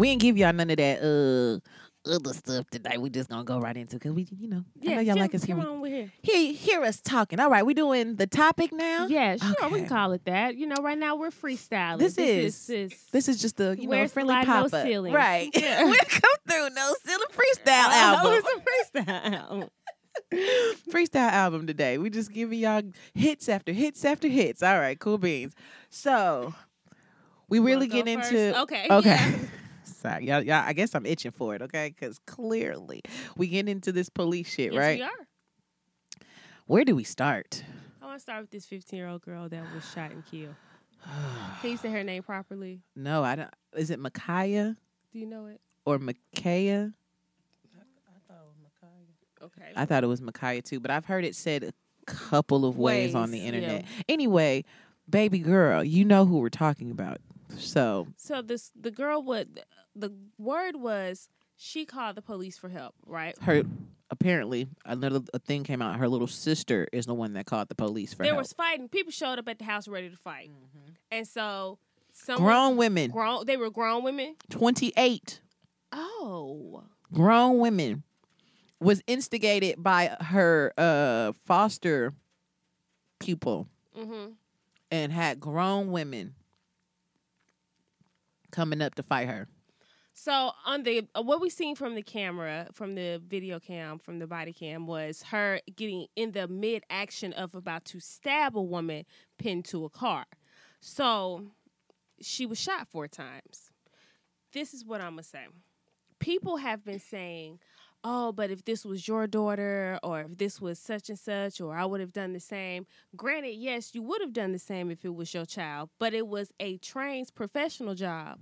We ain't give y'all none of that uh other stuff today. We just gonna go right into because we, you know, I know y'all like us here. on here. Hear, hear us talking. All right, we doing the topic now. Yeah, sure. We can call it that. You know, right now we're freestyling. This is, is- is This is just a you know a Where's the friendly pop up, right? Yeah. we'll come through no ceiling freestyle Oh, album. it's a freestyle. Album. freestyle album today. We just giving y'all hits after hits after hits. All right, cool beans. So we really get first? into Okay. Okay. yeah. Y'all, y'all. I guess I'm itching for it. Okay, because clearly we get into this police shit, Yes, right? we are. Where do we start? I want to start with this 15 year old girl that was shot and killed. Can you say her name properly? no, I don't. Is it Micaiah Do you know it? or Micaiah? Okay. I thought it was Micaiah too, but I've heard it said a couple of ways, on the internet. yeah. Anyway, baby girl, you know who we're talking about. So So this the girl would the word was she called the police for help, right? her apparently another a thing came out. Her little sister is the one that called the police for there help. was fighting. People showed up at the house ready to fight, and so some grown women, grown they were grown women. twenty eight. Oh, grown women was instigated by her uh foster pupil mm-hmm. and had grown women coming up to fight her. So on the uh, what we seen from the camera, from the video cam, from the body cam, was her getting in the mid action of about to stab a woman pinned to a car. So she was shot four times. This is what I'm gonna say. People have been saying, "Oh, but if this was your daughter, or if this was such and such, or I would have done the same." Granted, yes, you would have done the same if it was your child, but it was a trained professional job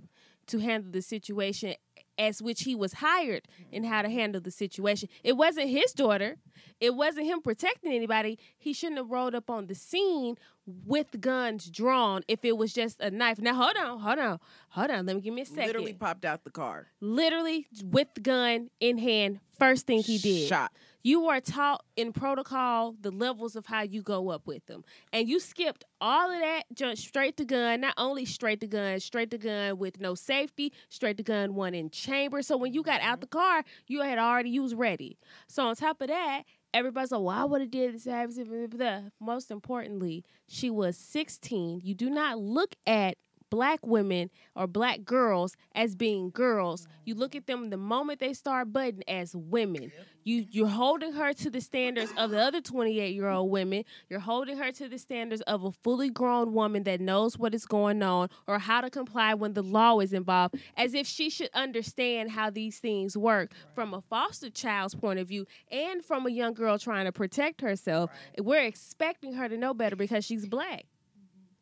to handle the situation as which he was hired in how to mm-hmm. handle the situation. It wasn't his daughter. It wasn't him protecting anybody. He shouldn't have rolled up on the scene with guns drawn if it was just a knife. Now hold on, hold on, hold on. Let me give me a second. Literally popped out the car. Literally with gun in hand, first thing he did. Shot. You are taught in protocol the levels of how you go up with them. And you skipped all of that, jumped straight to gun, not only straight to gun, straight to gun with no safety, straight to gun, one in chamber. So when you got out mm-hmm. the car, you had already, you was ready. So on top of that, everybody's like, I would have did this. blah, blah." Most importantly, she was 16. You do not look at black women or black girls as being girls. You look at them the moment they start budding as women. You you're holding her to the standards of the other 28 year old women. You're holding her to the standards of a fully grown woman that knows what is going on or how to comply when the law is involved, as if she should understand how these things work from a foster child's point of view and from a young girl trying to protect herself. We're expecting her to know better because she's black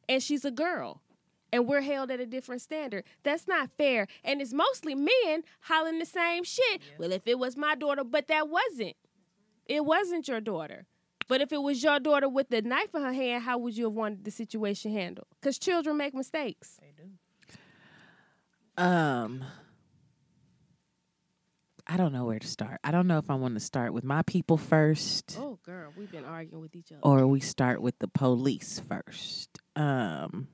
and she's a girl and we're held at a different standard. That's not fair. And it's mostly men hollering the same shit. Well, if it was my daughter, but that wasn't. It wasn't your daughter. But if it was your daughter with the knife in her hand, how would you have wanted the situation handled? Because children make mistakes. They do. Um I don't know where to start. I don't know if I want to start with my people first Oh, girl, we've been arguing with each other. or we start with the police first. Um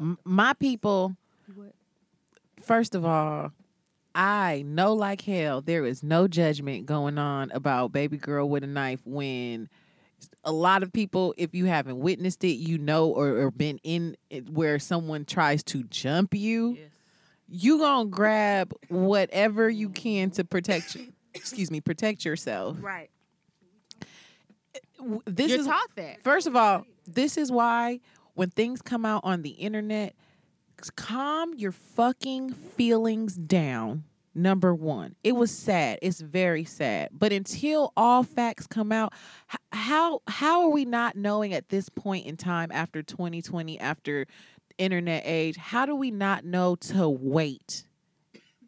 m- my people first of all, I know like hell there is no judgment going on about baby girl with a knife when a lot of people, if you haven't witnessed it, you know, or, or been in it where someone tries to jump you, you gonna grab whatever you can to protect you. Excuse me, protect yourself. Right. This You're is taught that. First of all, this is why when things come out on the internet, calm your fucking feelings down. Number one, it was sad. It's very sad. But until all facts come out, how how are we not knowing at this point in time after 2020, after internet age, how do we not know to wait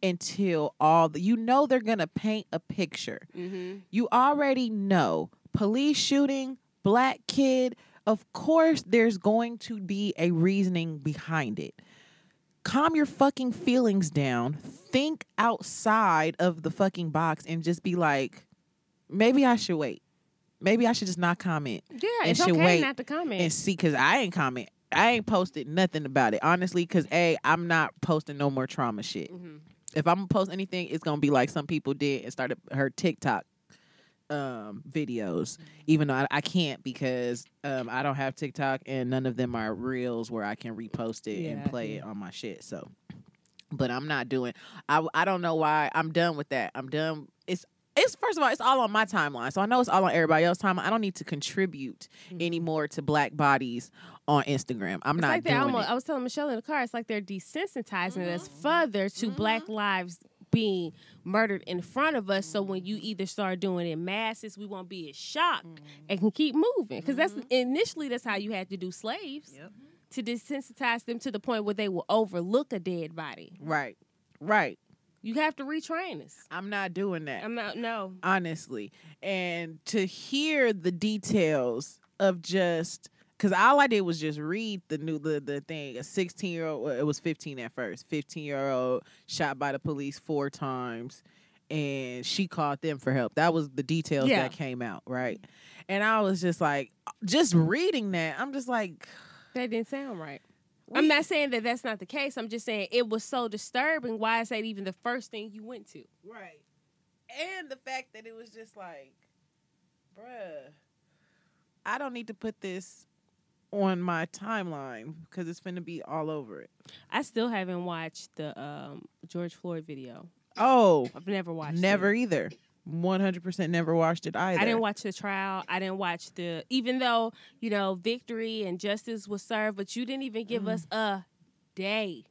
until all the you know they're gonna paint a picture Mm-hmm. you already know police shooting, black kid. Of course, there's going to be a reasoning behind it. Calm your fucking feelings down. Think outside of the fucking box and just be like, maybe I should wait. Maybe I should just not comment Yeah, And it's should okay wait not to comment. and see because I ain't comment. I ain't posted nothing about it honestly, cause a I'm not posting no more trauma shit. hmm If I'm gonna post anything, it's gonna be like some people did and started her TikTok um videos even though I, I can't because um I don't have TikTok and none of them are reels where I can repost it and play yeah. it on my shit so. But I'm not doing I I don't know why I'm done with that I'm done it's it's first of all it's all on my timeline so I know it's all on everybody else's timeline I don't need to contribute anymore to black bodies on Instagram I'm It's not like doing almost, it. I was telling Michelle in the car, it's like they're desensitizing us Mm-hmm. further to black lives being murdered in front of us. So when you either start doing it in masses, we won't be as shocked Mm-hmm. and can keep moving. Because that's initially that's how you had to do slaves to desensitize them to the point where they will overlook a dead body. right right You have to retrain us. I'm not doing that I'm not no. honestly. And to hear the details of just because all I did was just read the new the, the thing. A 16 year old, it was 15 at first. 15 year old shot by the police four times, and she called them for help. That was the details Yeah. that came out, right? And I was just like, just reading that, I'm just like, That didn't sound right. we- I'm not saying that that's not the case. I'm just saying it was so disturbing. Why is that even the first thing you went to? Right. And the fact that it was just like, bruh, I don't need to put this on my timeline because it's going to be all over it. I still haven't watched the um, George Floyd video. Oh, I've never watched. it. never either. 100% never watched it either. I didn't watch the trial. I didn't watch the. Even though you know victory and justice was served, but you didn't even give us a day.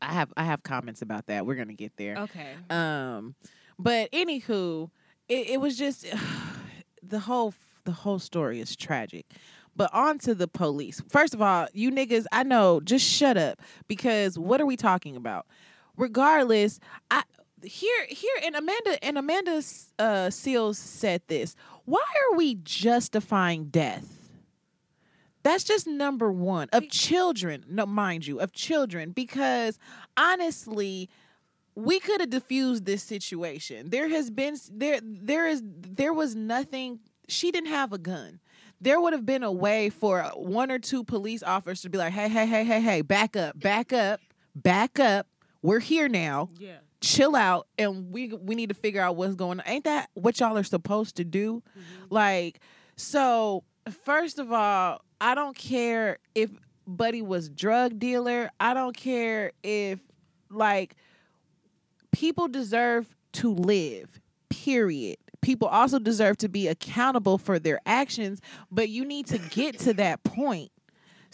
I have I have comments about that. We're gonna get there. Okay. Um, but anywho, it, it was just the whole the whole story is tragic. But on to the police. First of all, you niggas, I know, just shut up because what are we talking about? Regardless, I here here and Amanda and Amanda uh, Seales said this. Why are we justifying death? That's just number one of children. No, mind you, of children, because honestly, we could have diffused this situation. There has been there there is there was nothing. She didn't have a gun. There would have been a way for one or two police officers to be like, "Hey, hey, hey, hey, hey, back up, back up, back up. We're here now. Yeah. Chill out, and we we need to figure out what's going on. Ain't that what y'all are supposed to do? Mm-hmm. Like, so first of all, I don't care if Buddy was drug dealer. I don't care if like people deserve to live. Period. People also deserve to be accountable for their actions, but you need to get to that point.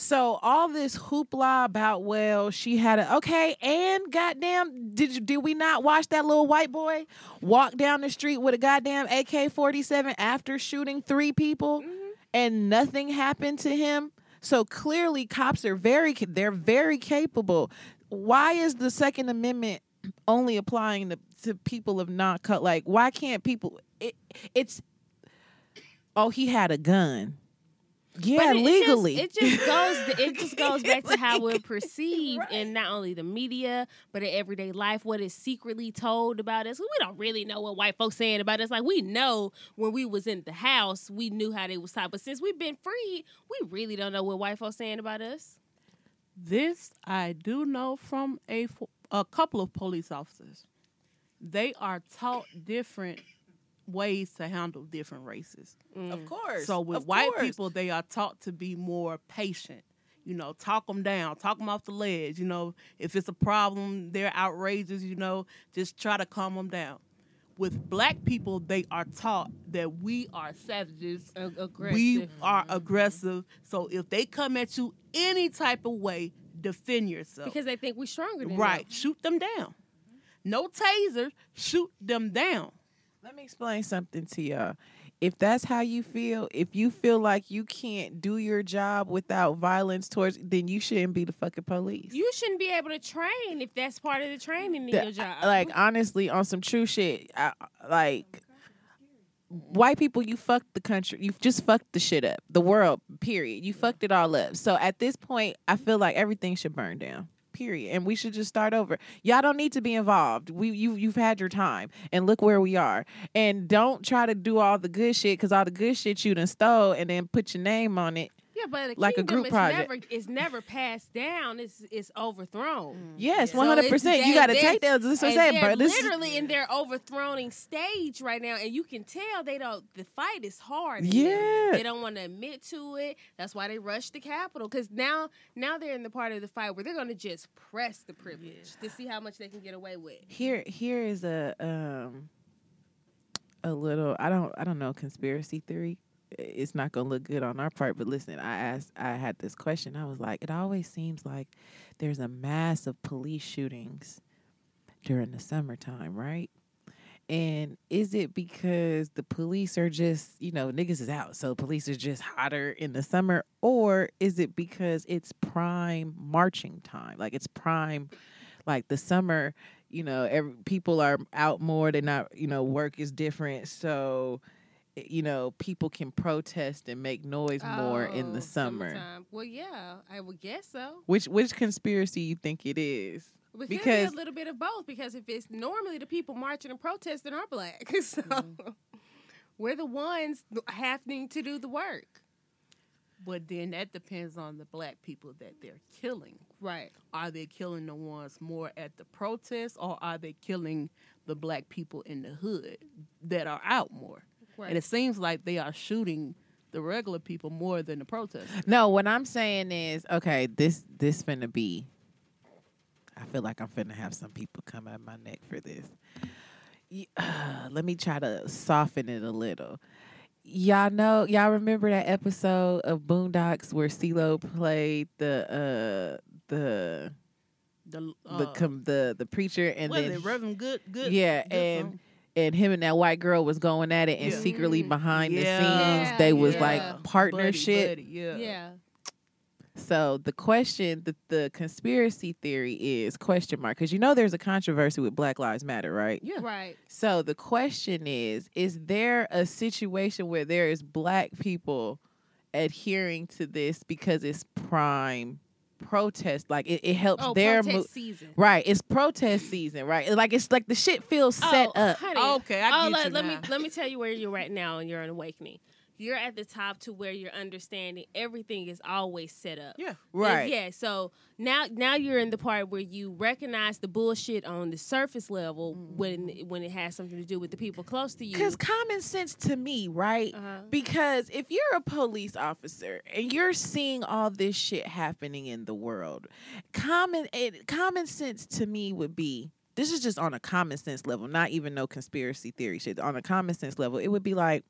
So all this hoopla about well, she had a okay, and goddamn, did you did we not watch that little white boy walk down the street with a goddamn AK forty seven after shooting three people, mm-hmm. and nothing happened to him? So clearly, cops are very they're very capable. Why is the Second Amendment only applying to, to people of not cut? Like, why can't people? It, it's oh, he had a gun. Yeah, it- legally. It just, it just goes. It just goes back to how we're perceived right. in not only the media but in everyday life. What is secretly told about us? We don't really know what white folks saying about us. Like we know when we was in the house, we knew how they was taught. But since we've been freed, we really don't know what white folks saying about us. This I do know from a fo- a couple of police officers. They are taught different ways to handle different races. Mm. Of course. So with of white course. people, they are taught to be more patient. You know, talk them down, talk them off the ledge. You know, if it's a problem, they're outrageous. You know, just try to calm them down. With black people, they are taught that we are savages. aggressive. We are aggressive. So if they come at you any type of way, defend yourself. because they think we're stronger than right, them. shoot them down. No taser, shoot them down. Let me explain something to y'all. If that's how you feel, if you feel like you can't do your job without violence towards, then you shouldn't be the fucking police. You shouldn't be able to train if that's part of the training in The- your job. Like honestly, on some true shit, I, like white people, you fucked the country. You've just fucked the shit up. The world, period. You fucked it all up. So at this point, I feel like everything should burn down. Period. And we should just start over. Y'all don't need to be involved. We you you've had your time. And look where we are. And don't try to do all the good shit because all the good shit you done stole and then put your name on it. Yeah, but a Like a group is project. never it's never passed down. It's it's overthrown. Yes, one hundred percent. You got to take that. This is what I'm saying, they're bro. This is- literally in their overthrowing stage right now, and you can tell they don't. The fight is hard. in them. Yeah. they don't want to admit to it. That's why they rush the capital because now, now they're in the part of the fight where they're going to just press the privilege to see how much they can get away with. here here is a um a little I don't I don't know conspiracy theory. It's not gonna look good on our part, but listen, I asked I had this question. I was like, it always seems like there's a mass of police shootings during the summertime, right? And is it because the police are just, you know, niggas is out, so police are just hotter in the summer, or is it because it's prime marching time? Like it's prime, like the summer, you know, every, people are out more. They're not, you know, work is different, so you know, people can protest and make noise more in Oh, the summer. summertime. Well, yeah, I would guess so. Which which conspiracy you think it is? But Because- because a little bit of both. Because if it's normally the people marching and protesting are black, so Mm-hmm. we're the ones having to do the work. But then that depends on the black people that they're killing. Right. Are they killing the ones more at the protest, or are they killing the black people in the hood that are out more? Right. And it seems like they are shooting the regular people more than the protesters. No, what I'm saying is, okay, this this finna be. I feel like I'm finna have some people come at my neck for this. Uh, let me try to soften it a little. Y'all know, y'all remember that episode of Boondocks where CeeLo played the uh the The uh, the com- the the preacher and then it, Reverend Good Good? Yeah, Good and song? And him and that white girl was going at it and Yeah. secretly Mm. behind the Yeah, scenes they was yeah. like partnership Buddy, buddy, yeah. Yeah. So the question, the, the conspiracy theory is question mark because you know there's a controversy with Black Lives Matter, right? Yeah. Right. So the question is: Is there a situation where there is black people adhering to this because it's prime protest? Like it, it helps Oh, their protest mo- season. right. It's protest season, right? Like it's like the shit feels set oh, up. Honey. Okay, I oh, get let, you let now. me let me tell you where you're right now in your awakening. You're at the top to where you're understanding everything is always set up. Yeah. Right. And yeah. So now now you're in the part where you recognize the bullshit on the surface level when when it has something to do with the people close to you. Because common sense to me, right? Uh-huh. Because if you're a police officer and you're seeing all this shit happening in the world, common it, common sense to me would be this is just on a common sense level, not even no conspiracy theory shit. On a common sense level, it would be like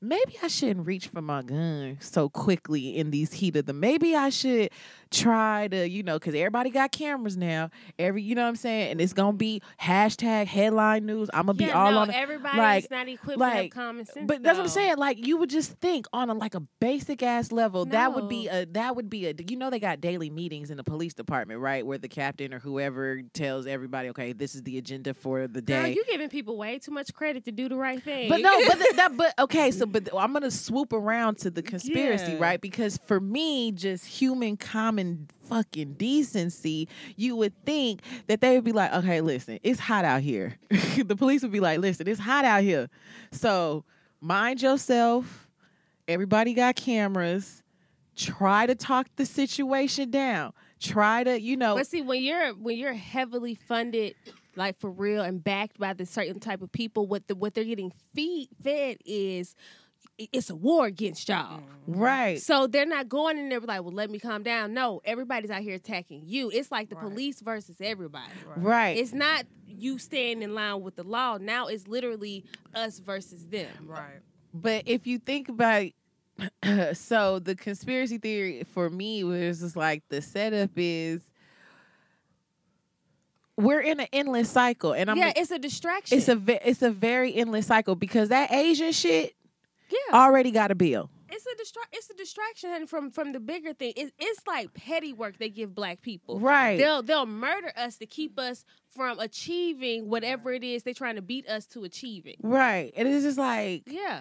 maybe I shouldn't reach for my gun so quickly in these heat of the. Maybe I should try to, you know, because everybody got cameras now. Every, you know what I'm saying, and it's gonna be hashtag headline news. I'm gonna be yeah, all no, on. it. everybody like- is not equipped to like, common sense. But that's what I'm saying. Like you would just think on a like a basic ass level, that would be a that would be a you know they got daily meetings in the police department, right? Where the captain or whoever tells everybody, okay, this is the agenda for the Girl, day. you giving people way too much credit to do the right thing. but no, but th- that but okay, so but I'm gonna swoop around to the conspiracy, Yeah. right? Because for me, just human common fucking decency, you would think that they would be like, okay, listen, it's hot out here. the police would be like, listen, it's hot out here. So mind yourself. Everybody got cameras. Try to talk the situation down. Try to, you know, But see, when you're when you're heavily funded, like for real, and backed by the certain type of people, what the what they're getting feed fed is it's a war against y'all. Mm-hmm. right. So they're not going in there like, well, let me calm down. No, everybody's out here attacking you. It's like the Right. police versus everybody. Right. It's not you staying in line with the law. Now it's literally us versus them. Right. But if you think about so the conspiracy theory for me was just like the setup is we're in an endless cycle and I'm yeah, it's a distraction. it's a ve- it's a very endless cycle because that Asian shit yeah. already got a bill. It's a distra- It's a distraction from from the bigger thing. It's, it's like petty work they give black people. Right. They'll they'll murder us to keep us from achieving whatever it is they're trying to beat us to achieving. Right. And it's just like Yeah.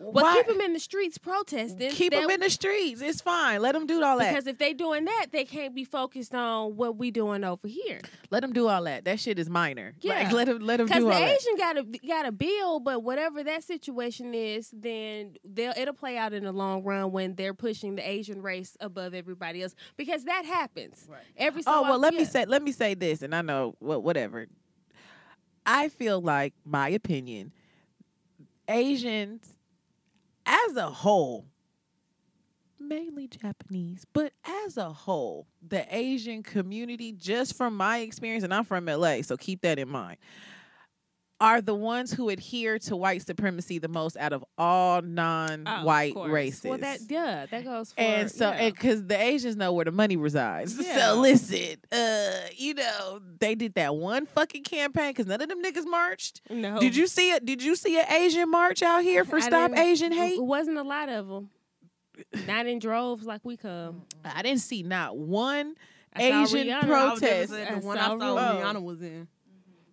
Well, Why- keep them in the streets protesting. keep them in the streets. It's fine. Let them do all that. because if they doing that, they can't be focused on what we doing over here. let them do all that. That shit is minor. Yeah. Like, let them let them Because do the all that. the Asian got a got a bill, but whatever that situation is, then they'll it'll play out in the long run when they're pushing the Asian race above everybody else. Because that happens Right. every. So Oh well, let me say let me say this, and I know what whatever. I feel like my opinion, Asians, as a whole, mainly Japanese, but as a whole, the Asian community, just from my experience, and I'm from LA, so keep that in mind, are the ones who adhere to white supremacy the most out of all non-white Oh, course. races. Well, that yeah, that goes for And so, yeah. because the Asians know where the money resides. Yeah. So listen, uh, you know, they did that one fucking campaign because none of them niggas marched. no. Did you see it? Did you see an Asian march out here for I Stop Asian Hate? It wasn't a lot of them. Not in droves like we come. I didn't see not one I Asian Rihanna. I was just protest. I the one saw I saw Rihanna. Rihanna was in.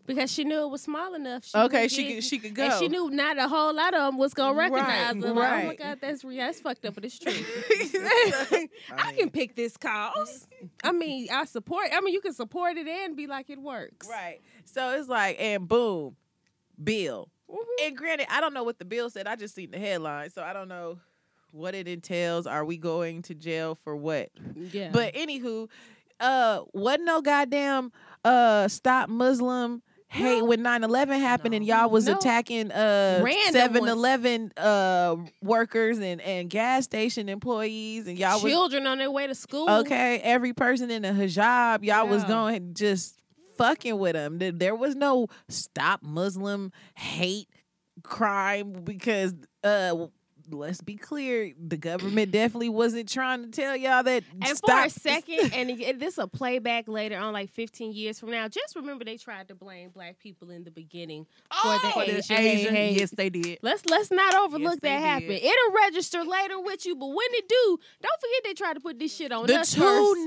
Because she knew it was small enough. She Okay, she get- could she could go. And she knew not a whole lot of them was gonna Right, recognize her. Like, oh my god, that's That's fucked up, but it's true. I I mean- can pick this cause. I mean, I support. I mean, you can support it and be like it works. Right. So it's like, and boom, bill. Mhm. And granted, I don't know what the bill said. I just seen the headline, so I don't know what it entails. Are we going to jail for what? Yeah. But anywho, uh, wasn't no goddamn uh stop Muslim hate No. when 9-11 happened and y'all was No. attacking uh Random 7-Eleven uh workers and, and gas station employees and y'all was children on their way to school. okay, every person in a hijab, y'all was going just fucking with them. There- There was no stop Muslim hate crime because uh let's be clear, the government definitely wasn't trying to tell y'all that And for a second, and this a playback later on, like 15 years from now. Just remember, they tried to blame black people in the beginning for the For the Asian, Asian, hate. yes, they did. Let's let's not overlook they that happen. did. It'll register later with you, but when it do, don't forget they tried to put this shit on the us two first.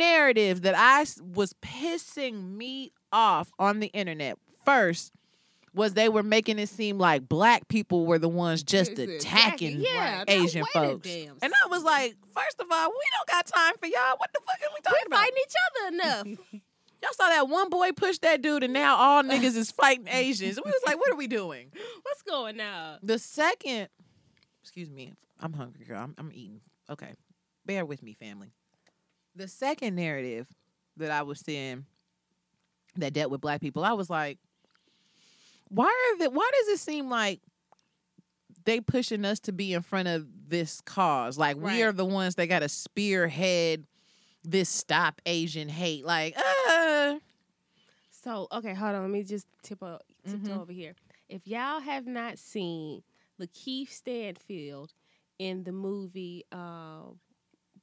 that I was pissing me off on the internet first was they were making it seem like black people were the ones just attacking yeah, Asian folks. And I was like, first of all, we don't got time for y'all. What the fuck are we talking about? we fighting each other enough. Y'all saw that one boy push that dude, and now all niggas is fighting Asians. And We was like, what are we doing? What's going on? The second, excuse me, I'm hungry, girl. I'm, I'm eating. Okay, bear with me, family. The second narrative that I was seeing that dealt with black people, I was like, why are the, Why does it seem like they pushing us to be in front of this cause? Like we are the ones that got to spearhead this stop Asian hate. Like, uh, So okay, hold on. Let me just tip o- tiptoe Mhm. over here. If y'all have not seen Lakeith Stanfield in the movie, uh,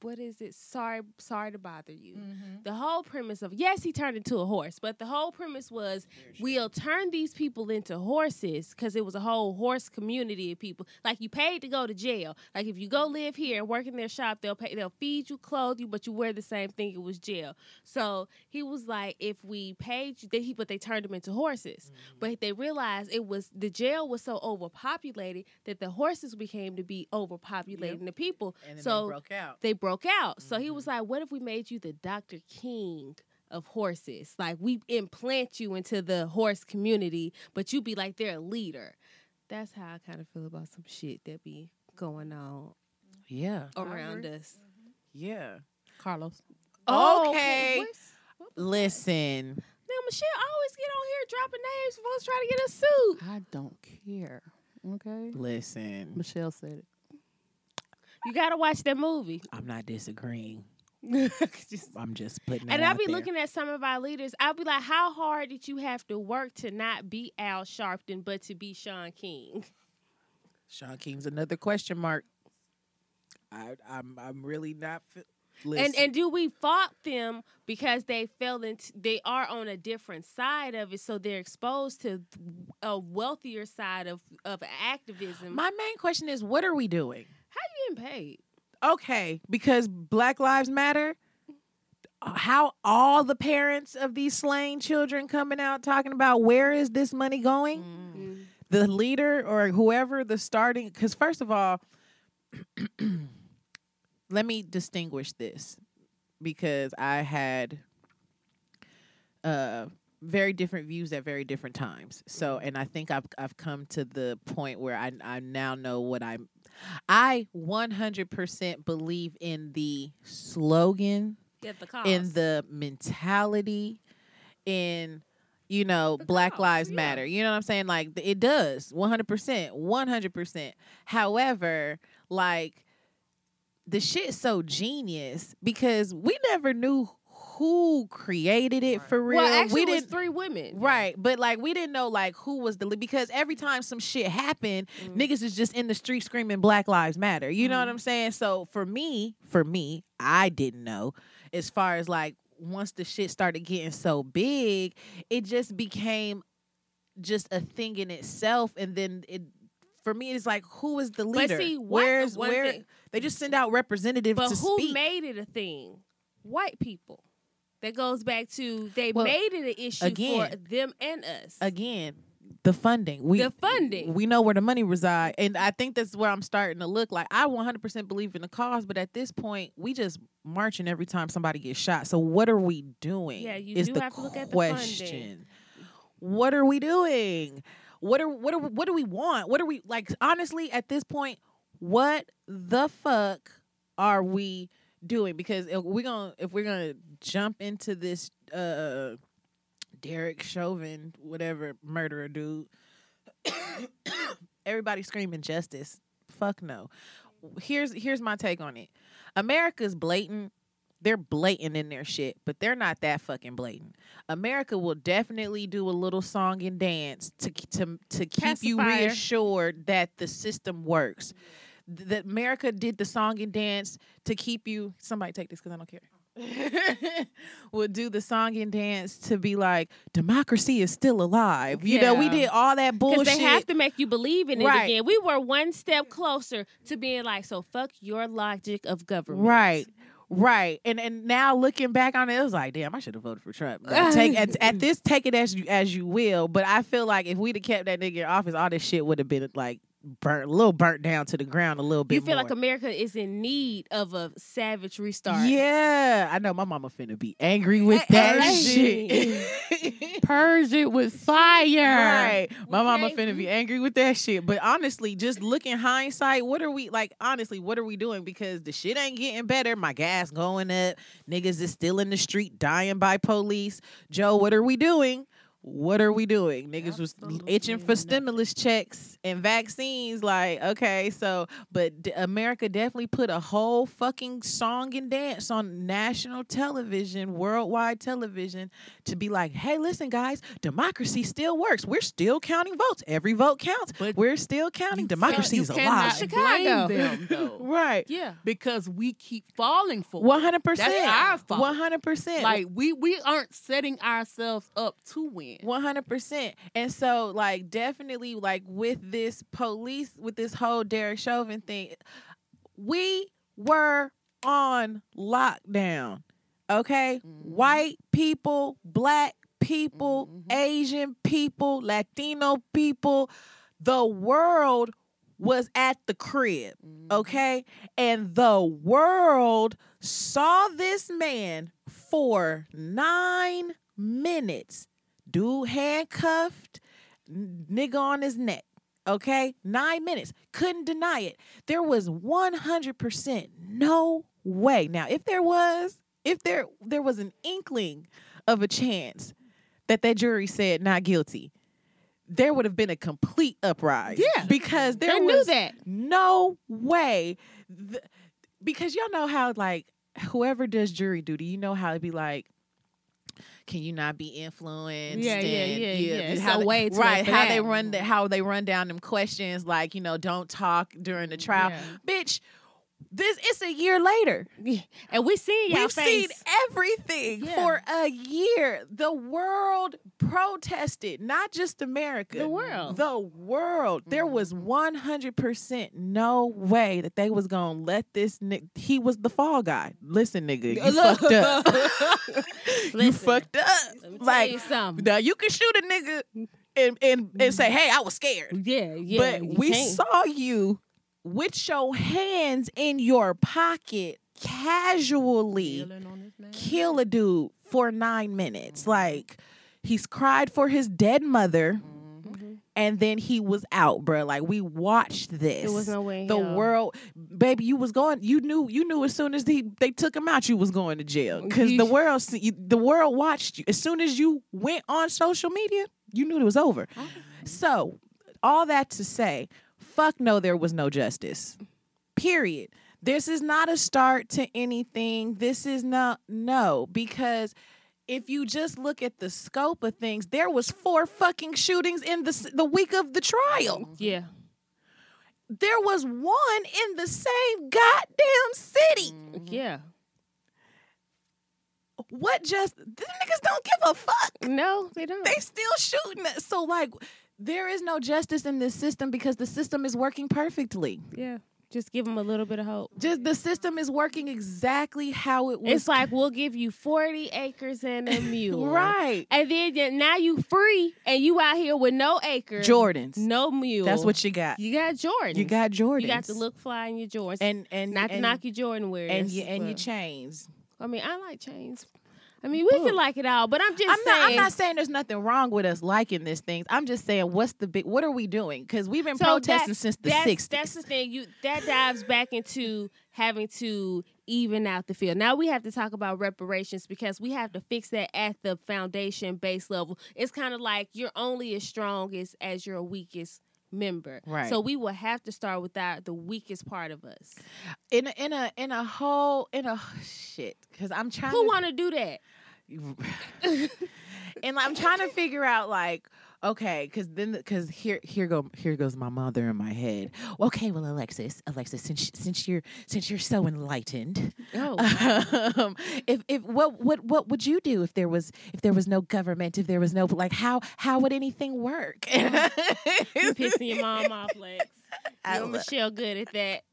what is it? Sorry, sorry to bother you. Mm-hmm. The whole premise of yes, he turned into a horse, but the whole premise was we'll turn these people into horses because it was a whole horse community of people. Like you paid to go to jail. Like if you go live here and work in their shop, they'll pay, they'll feed you, clothe you, but you wear the same thing. It was jail. So he was like, if we paid you, they, he, but they turned them into horses. Mm. But they realized it was the jail was so overpopulated that the horses became to be overpopulating the people. and then so they broke out. they broke out. So he was mm-hmm. like, "What if we made you the Dr. King of horses? Like we implant you into the horse community, but you be like their leader." That's how I kind of feel about some shit that be going on Yeah, around agree. us. Mm-hmm. yeah. Carlos. Okay. What's- what- Listen, Now Michelle always get on here dropping names. For folks try to get a suit. I don't care. Okay. listen. Michelle said it. You gotta watch that movie. I'm not disagreeing. Just- I'm just putting it And I'll be there. looking at some of our leaders. I'll be like, how hard did you have to work to not be Al Sharpton, but to be Shaun King? Shaun King's another question mark. I, I'm I'm really not. Fi- And and do we fault them because they fell into they are on a different side of it, so they're exposed to a wealthier side of of activism? my main question is, what are we doing? How you getting paid? Okay, because Black Lives Matter. How all the parents of these slain children coming out talking about where is this money going? Mm. the leader or whoever the starting because first of all let me distinguish this because i had uh very different views at very different times so and i think i've i've come to the point where i i now know what i'm i 100% believe in the slogan Get the cause. in the mentality in you know The black cause, lives yeah. matter you know what i'm saying like it does 100% 100% however like the shit's so genius because we never knew who created it Right. for real well, actually, we it was didn't three women. Right, but like we didn't know like who was the lead because every time some shit happened, Mhm. niggas is just in the street screaming Black Lives Matter. You know what Mhm. I'm saying? So for me, for me, I didn't know. As far as like once the shit started getting so big, it just became just a thing in itself, and then it. For me, it's like who is the leader? But see, Where's one where thing, they just send out representatives but to who speak. made it a thing? White people. That goes back to they Well, made it an issue again- for them and us. again the funding we The funding. we know where the money reside and i think that's where i'm starting to look like i 100% believe in the cause but at this point we just marching every time somebody gets shot so what are we doing Yeah, you is do the have to look at the question funding. what are we doing what are what are what do we want what are we like honestly at this point what the fuck are we doing because if we're gonna if we're gonna jump into this uh Derek Chauvin, whatever murderer dude. Everybody screaming justice. Fuck no. Here's here's my take on it. America's blatant. They're blatant in their shit, but they're not that fucking blatant. America will definitely do a little song and dance to to to keep you reassured that the system works. That America did the song and dance to keep you. Somebody take this because I don't care. will do the song and dance to be like democracy is still alive. You know, we did all that bullshit. they have to make you believe in it Right. again. We were one step closer to being like, so fuck your logic of government. Right. Right. And and now looking back on it, it was like, damn, I should have voted for Trump. Like, take at, at this, take it as you as you will. But I feel like if we'd have kept that nigga in office, all this shit would have been like burnt, a little burnt down to the ground a little bit. You feel more. like America is in need of a savage restart. Yeah, I know my mama finna be angry with A- that shit. Purge it with fire. Right. My mama finna be angry with that shit. But honestly, just looking hindsight, what are we like honestly, what are we doing? Because the shit ain't getting better. My gas going up. Niggas is still in the street dying by police. Joe, what are we doing? What are we doing? Niggas was itching for nothing. stimulus checks and vaccines. Like, okay, so, but d- America definitely put a whole fucking song and dance on national television, worldwide television, to be like, hey, listen, guys, democracy still works. We're still counting votes. Every vote counts. But We're still counting. Democracy you is alive. Chicago. blame them though, Right. Yeah. because we keep falling for it. One hundred percent. That's our fault. One hundred percent. Like we we aren't setting ourselves up to win. One hundred percent. And so, like, definitely, like with this police, with this whole Derek Chauvin thing, we were on lockdown. Okay, Mhm. white people, black people, Mhm. Asian people, Latino people, the world was at the crib. Mhm. Okay, and the world saw this man for nine minutes. Dude handcuffed, nigga on his neck. Okay, nine minutes. Couldn't deny it. There was 100% no way. Now, if there was, if there there was an inkling of a chance that that jury said not guilty, there would have been a complete uprise. Yeah. because there They was knew that. no way. Because y'all know how like whoever does jury duty, you know how it'd be like. Can you not be influenced? Yeah, yeah, and yeah, yeah. It's how a way to right? How they run the, how they run down them questions, like you know, don't talk during the trial, Yeah. bitch. This it's a year later. And we seen y'all We've face. seen everything Yeah. for a year. The world protested, not just America. The world. The world. There was Mhm. 100% no way that they was to let this ni- he was the fall guy. Listen, nigga, you fucked up. you fucked up. Let me tell Like you something. now you can shoot a nigga. and and, and say, "Hey, I was scared." Yeah, yeah. but we can't. saw you with your hands in your pocket casually Feeling on this man. kill a dude for nine minutes. Mm-hmm. Like he's cried for his dead mother, Mhm. and then he was out, bro. Like we watched this. There was no way. the hell. world, baby, you was going. You knew. You knew as soon as he, they took him out, you was going to jail because the world, the world watched you. As soon as you went on social media, you knew it was over. So, all that to say, fuck no, there was no justice. Period. This is not a start to anything. This is not no because if you just look at the scope of things, there was four fucking shootings in the the week of the trial. Yeah. There was one in the same goddamn city. Mm-hmm. Yeah. What just these niggas don't give a fuck. No, they don't. They still shooting it. So like there is no justice in this system because the system is working perfectly. yeah. Just give them a little bit of hope. Just the system is working exactly how it was. It's like we'll give you 40 acres and a mule. right. And then now you free and you out here with no acres. Jordans. No mule. That's what you got. you got Jordan. You got Jordans. You got to look fly in your Jordans. and and not to knock your Jordan wearers. and your and your chains. I mean, I like chains. I mean, we can like it all, but I'm just I'm not. I'm saying. not saying there's nothing wrong with us liking these things. I'm just saying, what's the big? What are we doing? Because we've been So protesting that- since the that's, '60s. That's the thing. You that dives back into having to even out the field. Now we have to talk about reparations because we have to fix that at the foundation base level. It's kind of like you're only as strong as as your weakest member. Right. So we will have to start with that the weakest part of us. in a, in a in a whole in a shit. Because I'm trying. Who want to do that? and I'm trying to figure out like okay because then because here here go here goes my mother in my head okay well alexis alexis since since you're since you're so enlightened Oh, um, if if what what what would you do if there was if there was no government if there was no like how how would anything work you pissing your mom off, Lex. I You're Michelle good at that.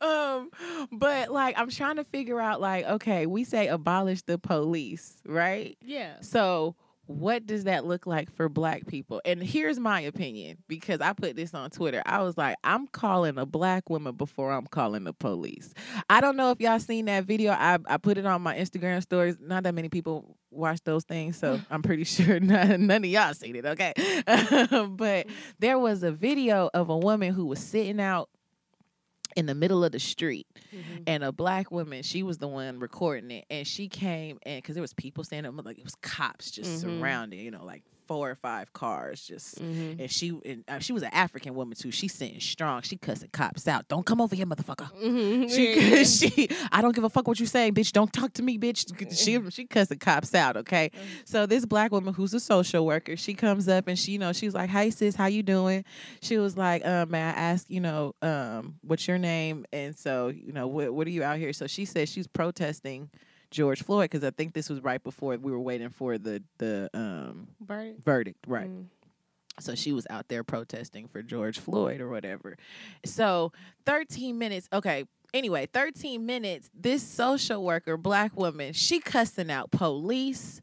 um but like i'm trying to figure out like okay we say abolish the police right Yeah. So, what does that look like for black people? And here's my opinion because I put this on Twitter. I was like, I'm calling a black woman before I'm calling the police. I don't know if y'all seen that video. I, I put it on my Instagram stories. Not that many people watch those things, so I'm pretty sure none, none of y'all seen it, okay? but mm-hmm. there was a video of a woman who was sitting out in the middle of the street Mhm. and a black woman she was the one recording it and she came and because there was people standing up like it was cops just Mhm. surrounding you know like four or five cars just Mhm. and she and uh, she was an african woman too. She sitting strong. She cussing cops out. Don't come over here motherfucker. Mhm. she, she i don't give a fuck what you saying bitch. Don't talk to me bitch. She she cussing cops out okay? So this black woman who's a social worker she comes up and she you know she's like hey sis. How you doing? She was like, um, may I ask, you know, um, what's your name? And so, you know, what what are you out here? So she said she's protesting George Floyd because I think this was right before we were waiting for the the um Bird. verdict, right? Mm. So she was out there protesting for George Floyd or whatever. So 13 minutes, okay. Anyway, 13 minutes, this social worker, black woman, she cussing out police.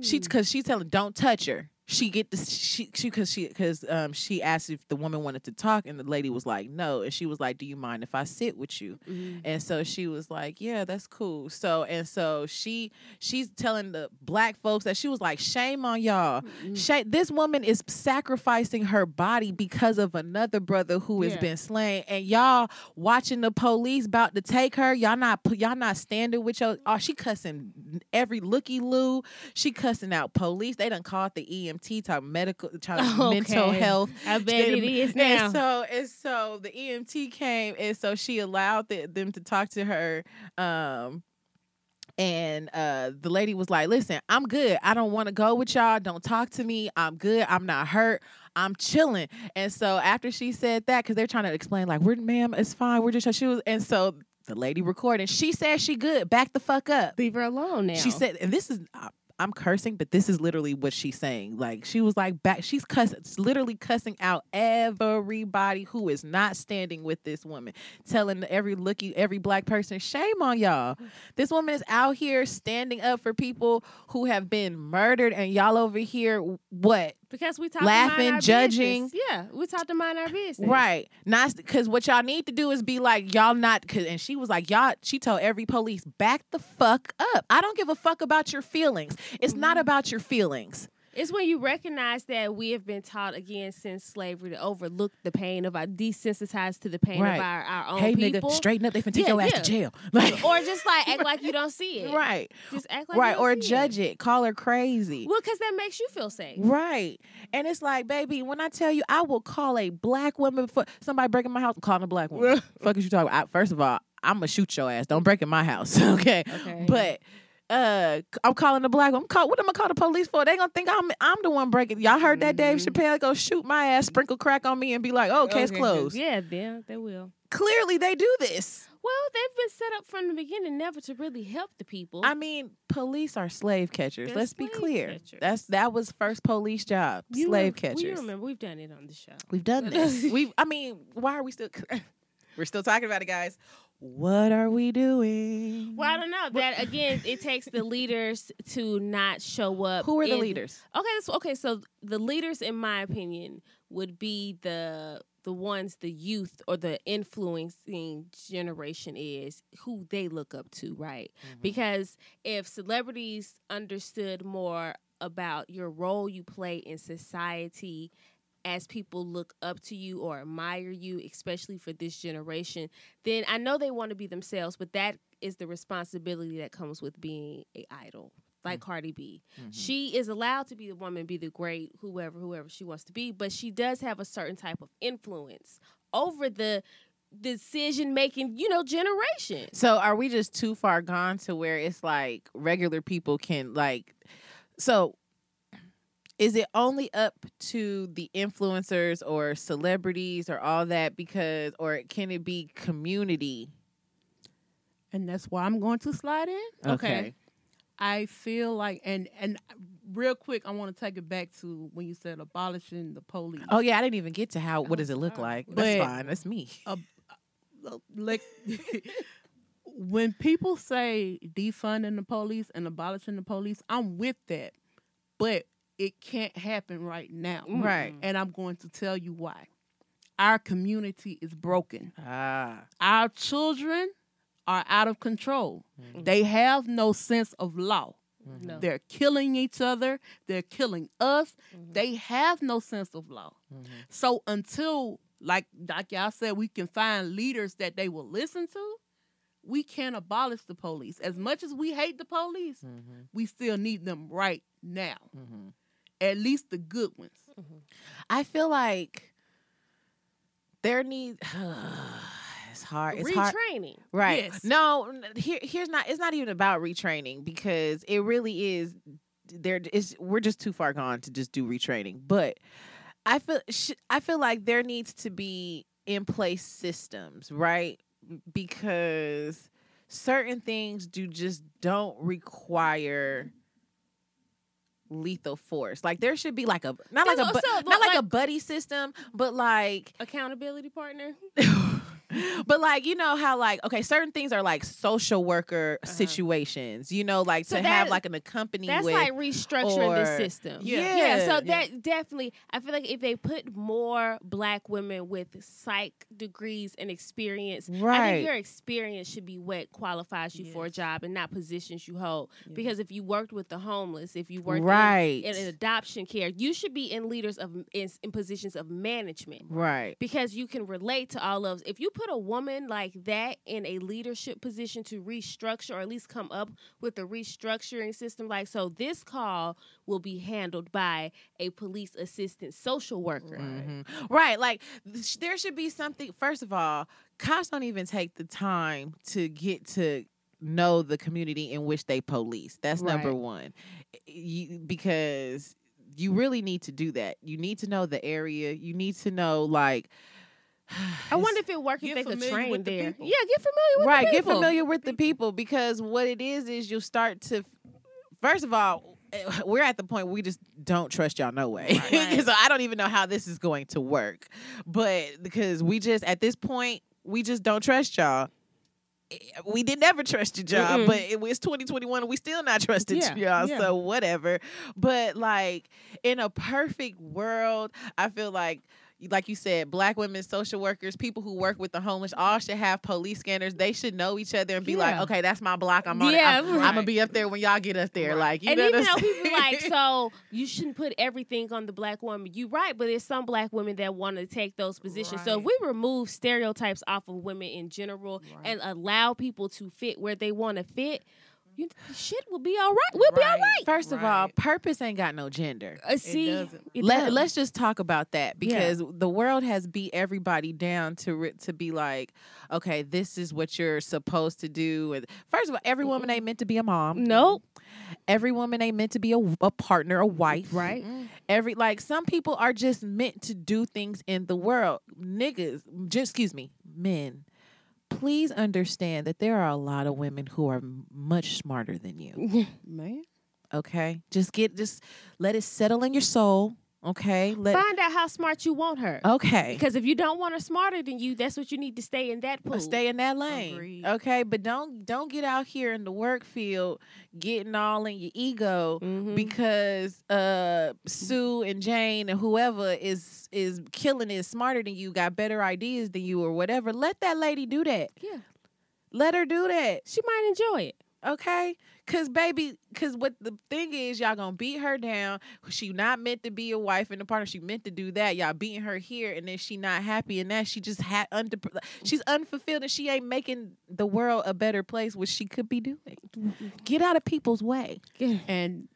She Mm. she telling don't touch her. She get this she she cause she cause um she asked if the woman wanted to talk and the lady was like no and she was like do you mind if I sit with you Mhm. and so she was like yeah that's cool so and so she she's telling the black folks that she was like shame on y'all Mm. Shay, this woman is sacrificing her body because of another brother who has Yeah. been slain, and y'all watching the police about to take her. Y'all not y'all not standing with your. Oh, she cussing every looky loo. She cussing out police. They done called the EMT, talk medical, talk mental health. I bet it is now. And so and so the EMT came, and so she allowed the, them to talk to her. Um, and uh the lady was like listen i'm good. I don't want to go with y'all. Don't talk to me. I'm good. I'm not hurt. I'm chilling. And so after she said that because they're trying to explain like we're ma'am it's fine. We're just she was and so the lady recording she said she good. Back the fuck up. Leave her alone now. she said and this is I, I'm cursing, but this is literally what she's saying. Like she was like back she's cussing literally cussing out everybody who is not standing with this woman, telling every looky every black person, shame on y'all. This woman is out here standing up for people who have been murdered and y'all over here what? Because we talk Laughing, to mind our judging. business. Yeah, we talk to mind our business. Right. Not because what y'all need to do is be like, y'all not, cause, and she was like, y'all, she told every police, back the fuck up. I don't give a fuck about your feelings. It's not Mhm. about your feelings. It's when you recognize that we have been taught again since slavery to overlook the pain of our desensitized to the pain Right. of our, our own hey, people. nigga, straighten up. They finna take Yeah, your ass yeah. to jail. Like, or just like act like you don't see it. right. Just act like right. You don't Or judge it. it. Call her crazy. Well, because that makes you feel safe. Right. And it's like, baby, when I tell you I will call a black woman for somebody breaking my house, I'm calling a black woman. Fuck is you talking about? I, first of all, I'm gonna shoot your ass. Don't break in my house. Okay. Okay. But uh I'm calling the black one. I'm call, what am I call the police for? They gonna think I'm I'm the one breaking. Y'all heard that Dave Mhm. Chappelle go shoot my ass, sprinkle crack on me, and be like, oh, case Okay, closed. Yeah, yeah, they will. Clearly they do this. Well, they've been set up from the beginning never to really help the people. I mean, police are slave catchers. They're Let's be clear. catchers. That's that was first police job. You slave rem- catchers. you remember we've done it on the show. We've done this. We've. I mean, why are we still? We're still talking about it, guys. What are we doing? Well, I don't know. That again, it takes the leaders to not show up. Who are the in- leaders? Okay, so, okay. So the leaders, in my opinion, would be the the ones the youth or the influencing generation is who they look up to, right? Mm-hmm. Because if celebrities understood more about your role you play in society as people look up to you or admire you, especially for this generation, then I know they want to be themselves, but that is the responsibility that comes with being a idol. Like Cardi B. Mm-hmm. She is allowed to be the woman, be the great, whoever, whoever she wants to be, but she does have a certain type of influence over the decision making, you know, generation. So are we just too far gone to where it's like regular people can like so is it only up to the influencers or celebrities or all that because or can it be community? and that's why I'm going to slide in. Okay. I feel like, and and real quick, I want to take it back to when you said abolishing the police. Oh yeah, I didn't even get to how what Oh, does it look wow. like? That's fine. That's me. Uh, uh, like when people say defunding the police and abolishing the police, I'm with that, but it can't happen right now, Right. and I'm going to tell you why. Our community is broken. Ah. Our children are out of control. Mhm. They have no sense of law. No. They're killing each other. They're killing us. Mhm. They have no sense of law. Mhm. So until, like like y'all said, we can find leaders that they will listen to, we can't abolish the police. As much as we hate the police, Mhm. we still need them right now. At least the good ones. Mm-hmm. I feel like there need it's hard. It's hard. Retraining. Right. Yes. No, here here's not it's not even about retraining because it really is there is we're just too far gone to just do retraining. But I feel sh- I feel like there needs to be in place systems, right? Because certain things do just don't require lethal force. Like there should be like a not like a So- bu- so, not like, a buddy system, but like Accountability partner. but like you know how like okay certain things are like social worker Uh-huh. situations you know like So to have like an accompany That's with like restructuring the system. Yeah. Yeah. So Yeah. that definitely, I feel like if they put more black women with psych degrees and experience, right. I Right. think your experience should be what qualifies you for a job and not positions you hold. Yeah. Because if you worked with the homeless, if you worked right in, an adoption care, you should be in leaders of in, in positions of management. right because you can relate to all of if you put a woman like that in a leadership position to restructure or at least come up with a restructuring system like so this call will be handled by a police assistant social worker. Mhm. right like th- there should be something first of all cops don't even take the time to get to know the community in which they police. That's number one. You, because you really need to do that. You need to know the area. You need to know like i wonder if it works if they could train with the there people. yeah get familiar with right the get familiar with the people because what it is is you'll start to first of all we're at the point where we just don't trust y'all no way. Right. so I don't even know how this is going to work. But because we just at this point we just don't trust y'all. Eh, We did never trust y'all, Mm-mm. but it was 2021 and we still not trusted Yeah, y'all. yeah. So whatever. But like in a perfect world, I feel like like you said, black women, social workers, people who work with the homeless, all should have police scanners. They should know each other and be like, okay, that's my block. I'm on Yeah, it. I'm, right. I'm gonna be up there when y'all get up there. Right. Like, you and know even what though people like, so you shouldn't put everything on the black woman. You right, but there's some black women that want to take those positions. So if we remove stereotypes off of women in general Right. and allow people to fit where they want to fit, you shit will be all right. We'll be all Right. right. First of all, purpose ain't got no gender. Uh, see, doesn't. it Let, does. let's just talk about that Yeah. because the world has beat everybody down to re- to be like, okay, this is what you're supposed to do. And first of all, every woman ain't meant to be a mom. Nope. Every woman ain't meant to be a, a partner, a wife. Right. Every like some people are just meant to do things in the world. Niggas, just excuse me, men. Please understand that there are a lot of women who are much smarter than you. Man. Okay, just get just let it settle in your soul. Okay, let Find out how smart you want her. okay. Because if you don't want her smarter than you, that's what you need to stay in that pool. Stay in that lane, Agreed. okay. But don't don't get out here in the work field getting all in your ego Mhm. because uh Sue and Jane and whoever is is killing it smarter than you, got better ideas than you or whatever. Let that lady do that. Yeah. Let her do that. she might enjoy it. Okay? Cause baby, cause what the thing is, y'all gonna beat her down. She not meant to be a wife and a partner. She meant to do that. Y'all beating her here, and then she not happy in that. She just had under. She's unfulfilled, and she ain't making the world a better place, which she could be doing. Get out of people's way. And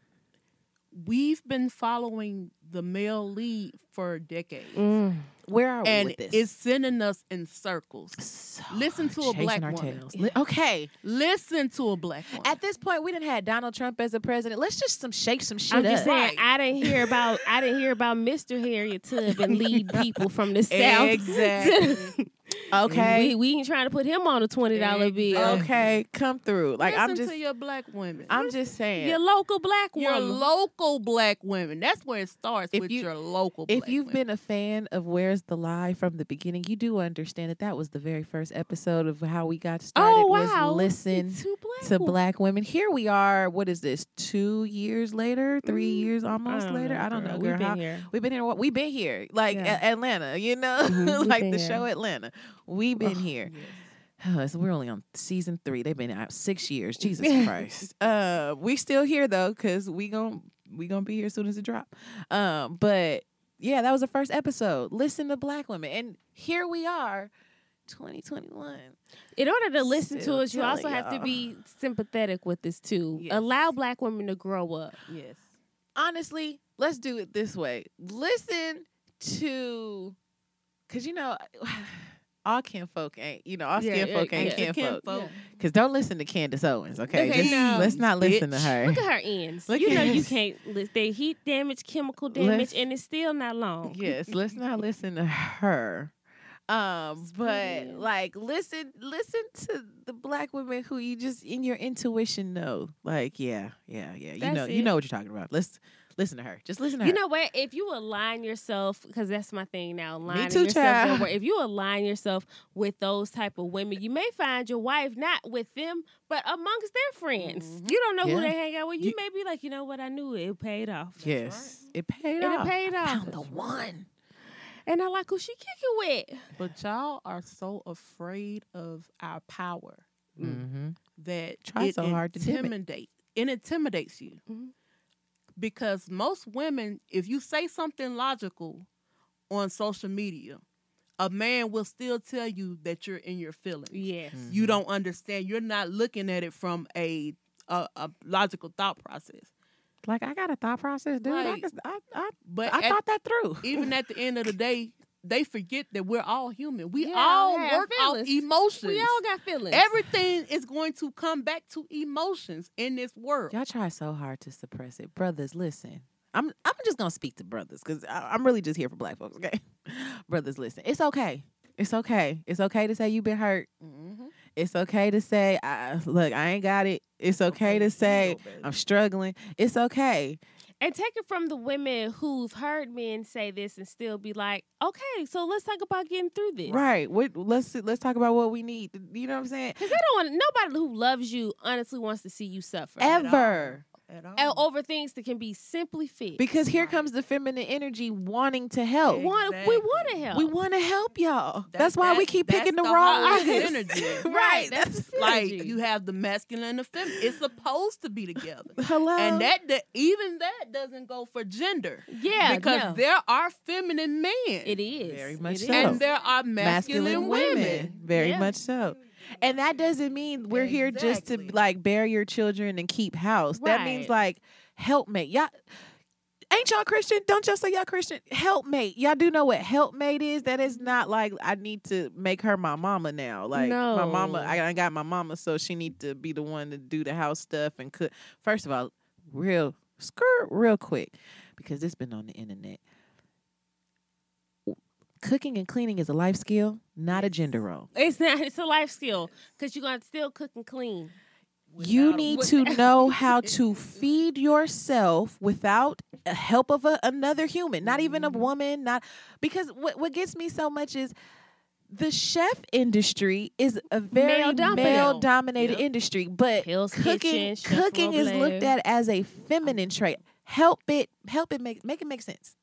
we've been following the male lead for decades. Mm. Where are we And with this? it's sending us in circles. So Listen to a black our woman. tails. Li- Okay. Listen to a black woman. At this point, we didn't have Donald Trump as a president. Let's just some shake some shit I'm just up. saying, Right. I didn't hear about I didn't hear about Mr. Harriet Tubman lead people from the south. Exactly. Okay. we, we ain't trying to put him on a twenty dollar bill. Okay. Come through. Like I'm just. to your black women. I'm just saying. Your local black women. your woman. local black women. That's where it starts If with you- your local. if you've women. been a fan of Where's the Lie from the beginning, you do understand that that was the very first episode of how we got started. oh wow! Was listen to black to women. black women. Here we are. What is this? Two years later? Three Mm, years almost don't later? know, I don't know, We've been How- here. We've been here. What we've been here, like Yeah. A- Atlanta, you know, Mhm, like the here. show Atlanta. We've been Ugh, here. yes. Oh, so we're only on season three. They've been out six years. Jesus Christ. Uh, we still here though, cause we gon' we gonna be here as soon as it drop. Um, but yeah, that was the first episode. Listen to black women, and here we are, 2021. In order to listen to Still us, you also telling have to be sympathetic with this too. Yes. Allow black women to grow up. Yes. Honestly, let's do it this way. Listen to, cause you know. All kinfolk ain't, you know, all Yeah, skin yeah, folk ain't yeah. kinfolk. Kinfolk. Cause don't listen to Candace Owens, okay? Okay, Just- no. let's not listen to her. Look at her ends. Look you at know you can't list they heat damage, chemical damage, Let's- and it's still not long. yes let's not listen to her um but like listen listen to the black women who you just in your intuition know like yeah yeah yeah you That's know you know what you're talking about let's listen to her just listen to her You know what? If you align yourself, because that's my thing now, aligning too, yourself. child. If you align yourself with those type of women, you may find your wife not with them, but amongst their friends. Mhm. You don't know who they hang out with. You, You- may be like, you know what? I knew it. It paid off. yes it paid And it off paid I off. found the one And I like who she kicking with. But y'all are so afraid of our power mm-hmm. that Try it so hard to dim it. intimidate. It intimidates you Mhm. Because most women, if you say something logical on social media, a man will still tell you that you're in your feelings. Yes. Mm. You don't understand. You're not looking at it from a a, a logical thought process. like i got a thought process dude I, Like, just- I, I, But I at- thought that through even at the end of the day, they forget that we're all human. We Yeah, all work feelings. off emotions. We all got feelings. Everything is going to come back to emotions in this world. Y'all try so hard to suppress it, brothers. Listen, I'm I'm just gonna speak to brothers because I'm really just here for black folks. Okay, brothers, listen. It's okay. It's okay. It's okay to say you've been hurt. Mhm. It's okay to say, I, "Look, I ain't got it." It's okay to say, "I'm struggling." It's okay. And take it from the women who've heard men say this and still be like, okay, so let's talk about getting through this. Right. What? Let's let's talk about what we need. You know what I'm saying? Because they don't want nobody who loves you honestly wants to see you suffer. Ever. At all. And over things that can be simply fixed. Because here Right. comes the feminine energy wanting to help. Yeah. want, we want to help. We want to help y'all. That- that's why we keep picking the, the wrong whole niggas. energy. right. That's That's like you have the masculine and the feminine. It's supposed to be together. hello. And that, that even that doesn't go for gender. yeah, because no. there are feminine men. it is Very much It so. is. And there are masculine, women. Very Yeah. much so. And that doesn't mean we're here just to like bear your children and keep house. That means like helpmate. Y'all ain't y'all Christian? Don't y'all say y'all Christian? Helpmate. Y'all do know what helpmate is? That is not like I need to make her my mama now. Like my mama, I, I got my mama, so she need to be the one to do the house stuff and cook. First of all, real skirt real quick because it's been on the internet. Cooking and cleaning is a life skill, not a gender role. It's not. It's a life skill because you're gonna still cook and clean. you need with- to know how to feed yourself without a help of a, another human, not even a Mhm. woman, not because what what gets me so much is the chef industry is a very Male-dominated. Yep. industry, but cooking Kitchen, cooking is looked at as a feminine trait. Help it, help it make make it make sense.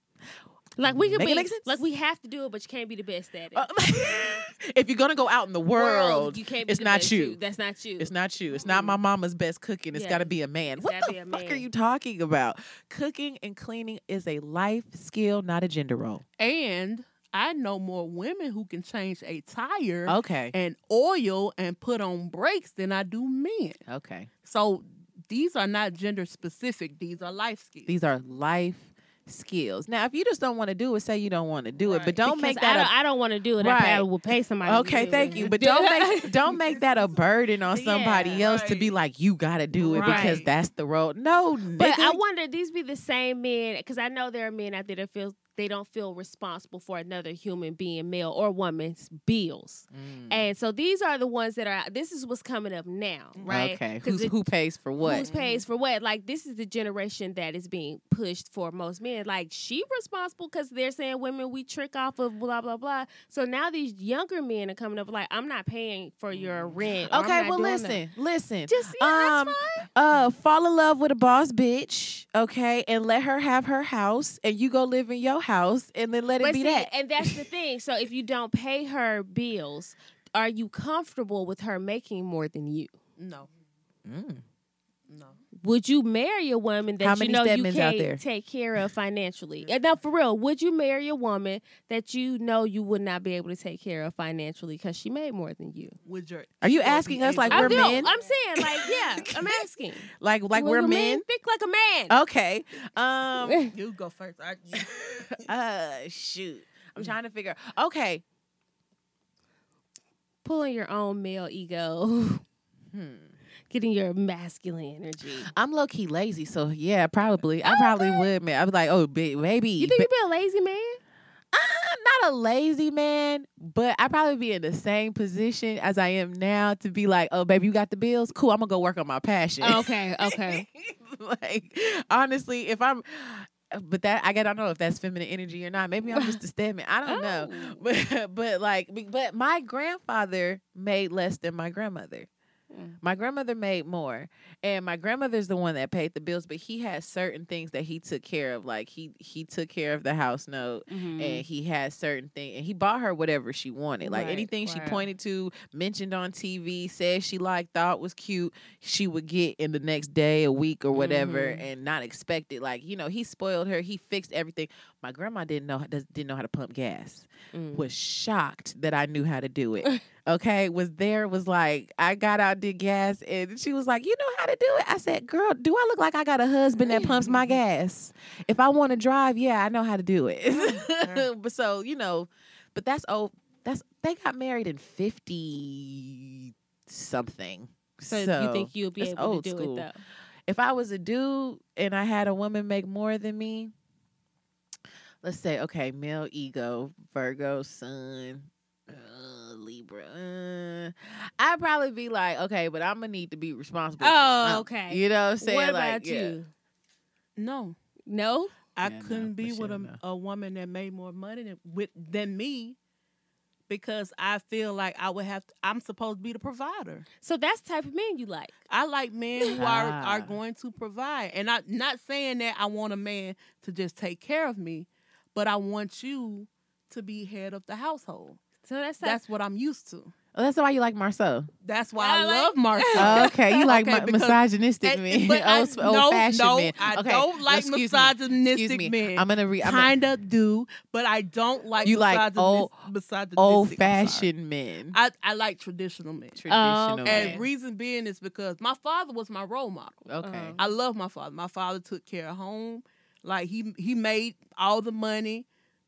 Like we could Make be make sense? like we have to do it, but you can't be the best at it. Uh, if you're gonna go out in the world, you can't. Be it's the not best you. That's not you. It's not you. It's not my mama's best cooking. It's Yeah. got to be a man. It's What the be a fuck are you talking about? Cooking and cleaning is a life skill, not a gender role. And I know more women who can change a tire Okay. and oil and put on brakes than I do men. Okay. So these are not gender specific. These are life skills. These are life skills. Now, if you just don't want to do it, say you don't want to do it, but don't Because make I that don't, a I don't want to do it. Right. probably will pay somebody. to Okay, do thank it. you. But don't make don't make that a burden on Yeah, somebody else to be like, you gotta do it because that's the road. No, But I wonder these be the same men because I know there are men out there that feel they don't feel responsible for another human being, male or woman's bills, Mm. and so these are the ones that are. This is what's coming up now, right? Okay. Who's, it- who pays for what? Who pays for what? Like this is the generation that is being pushed for most men. Like she responsible because they're saying women we trick off of blah blah blah. So now these younger men are coming up like I'm not paying for your rent. Okay, well listen, that." listen. Just yeah, Um, that's fine. uh fall in love with a boss bitch, okay, and let her have her house and you go live in your house and then let it But be see, that. and that's the thing. So if you don't pay her bills, are you comfortable with her making more than you? no, Mm. No. Would you marry a woman that you know you can't there? take care of financially? And now, for real, would you marry a woman that you know you would not be able to take care of financially because she made more than you? Would your Are you asking us like we're I feel, men? I'm saying, like, yeah, I'm asking. Like like Will we're a man men? Think like a man. Okay. Um You go first. I, uh shoot. I'm trying to figure okay. Pulling your own male ego, Hmm. Getting your masculine energy. I'm low key lazy, so yeah, probably. I probably would, man. Be like, oh, ba- baby. You think you'd be a lazy man? I'm not a lazy man, but I'd probably be in the same position as I am now to be like, oh, baby, you got the bills? Cool, I'm gonna go work on my passion. Okay, okay. like, honestly, if I'm, but that I gotta know if that's feminine energy or not. Maybe I'm just a Stedman. I don't know. Oh. But but like, but my grandfather made less than my grandmother. Mm. My grandmother made more, and my grandmother's the one that paid the bills. But he had certain things that he took care of, like he he took care of the house note, Mhm. and he had certain things, and he bought her whatever she wanted. Like Right, anything she pointed to, mentioned on TV, said she liked, thought was cute, she would get in the next day, a week, or whatever, Mhm. and not expect it. Like you know, he spoiled her. He fixed everything. My grandma didn't know didn't know how to pump gas. Mm. Was shocked that I knew how to do it. Okay, was there was like I got out did gas, and she was like, "You know how to do it." I said, "Girl, do I look like I got a husband that pumps my gas? If I want to drive, yeah, I know how to do it." but so you know, but that's oh, that's they got married in fifty something. So, you think you'll be able to do school. it though? if I was a dude and I had a woman make more than me, let's say, okay, male ego, Virgo, Sun, uh, Libra. Uh, I'd probably be like, okay, but I'm gonna need to be responsible. Oh, something. okay. You know what I'm saying? what like, about yeah. you? No, No. I Yeah, couldn't be with a, Michelle, a woman that made more money than with than me because I feel like I would have to, I'm supposed to be the provider. So that's the type of man you like. I like men who are Ah. are going to provide. And I'm not saying that I want a man to just take care of me, but I want you to be head of the household. So that's That's what I'm used to. Oh, that's why you like Marceau. That's why I I, like- love Marcel. Oh, okay, you like Okay, mi- misogynistic men, but I- old no, fashioned no, men. I okay. don't like excuse misogynistic me. men. I'm gonna read. I'm gonna, Kinda do, but I don't like You like old- misogynistic. old fashioned men. I, I like traditional men. Traditional okay. And reason being is because my father was my role model. Okay. Uh-huh. I love my father. My father took care of home. Like he he made all the money.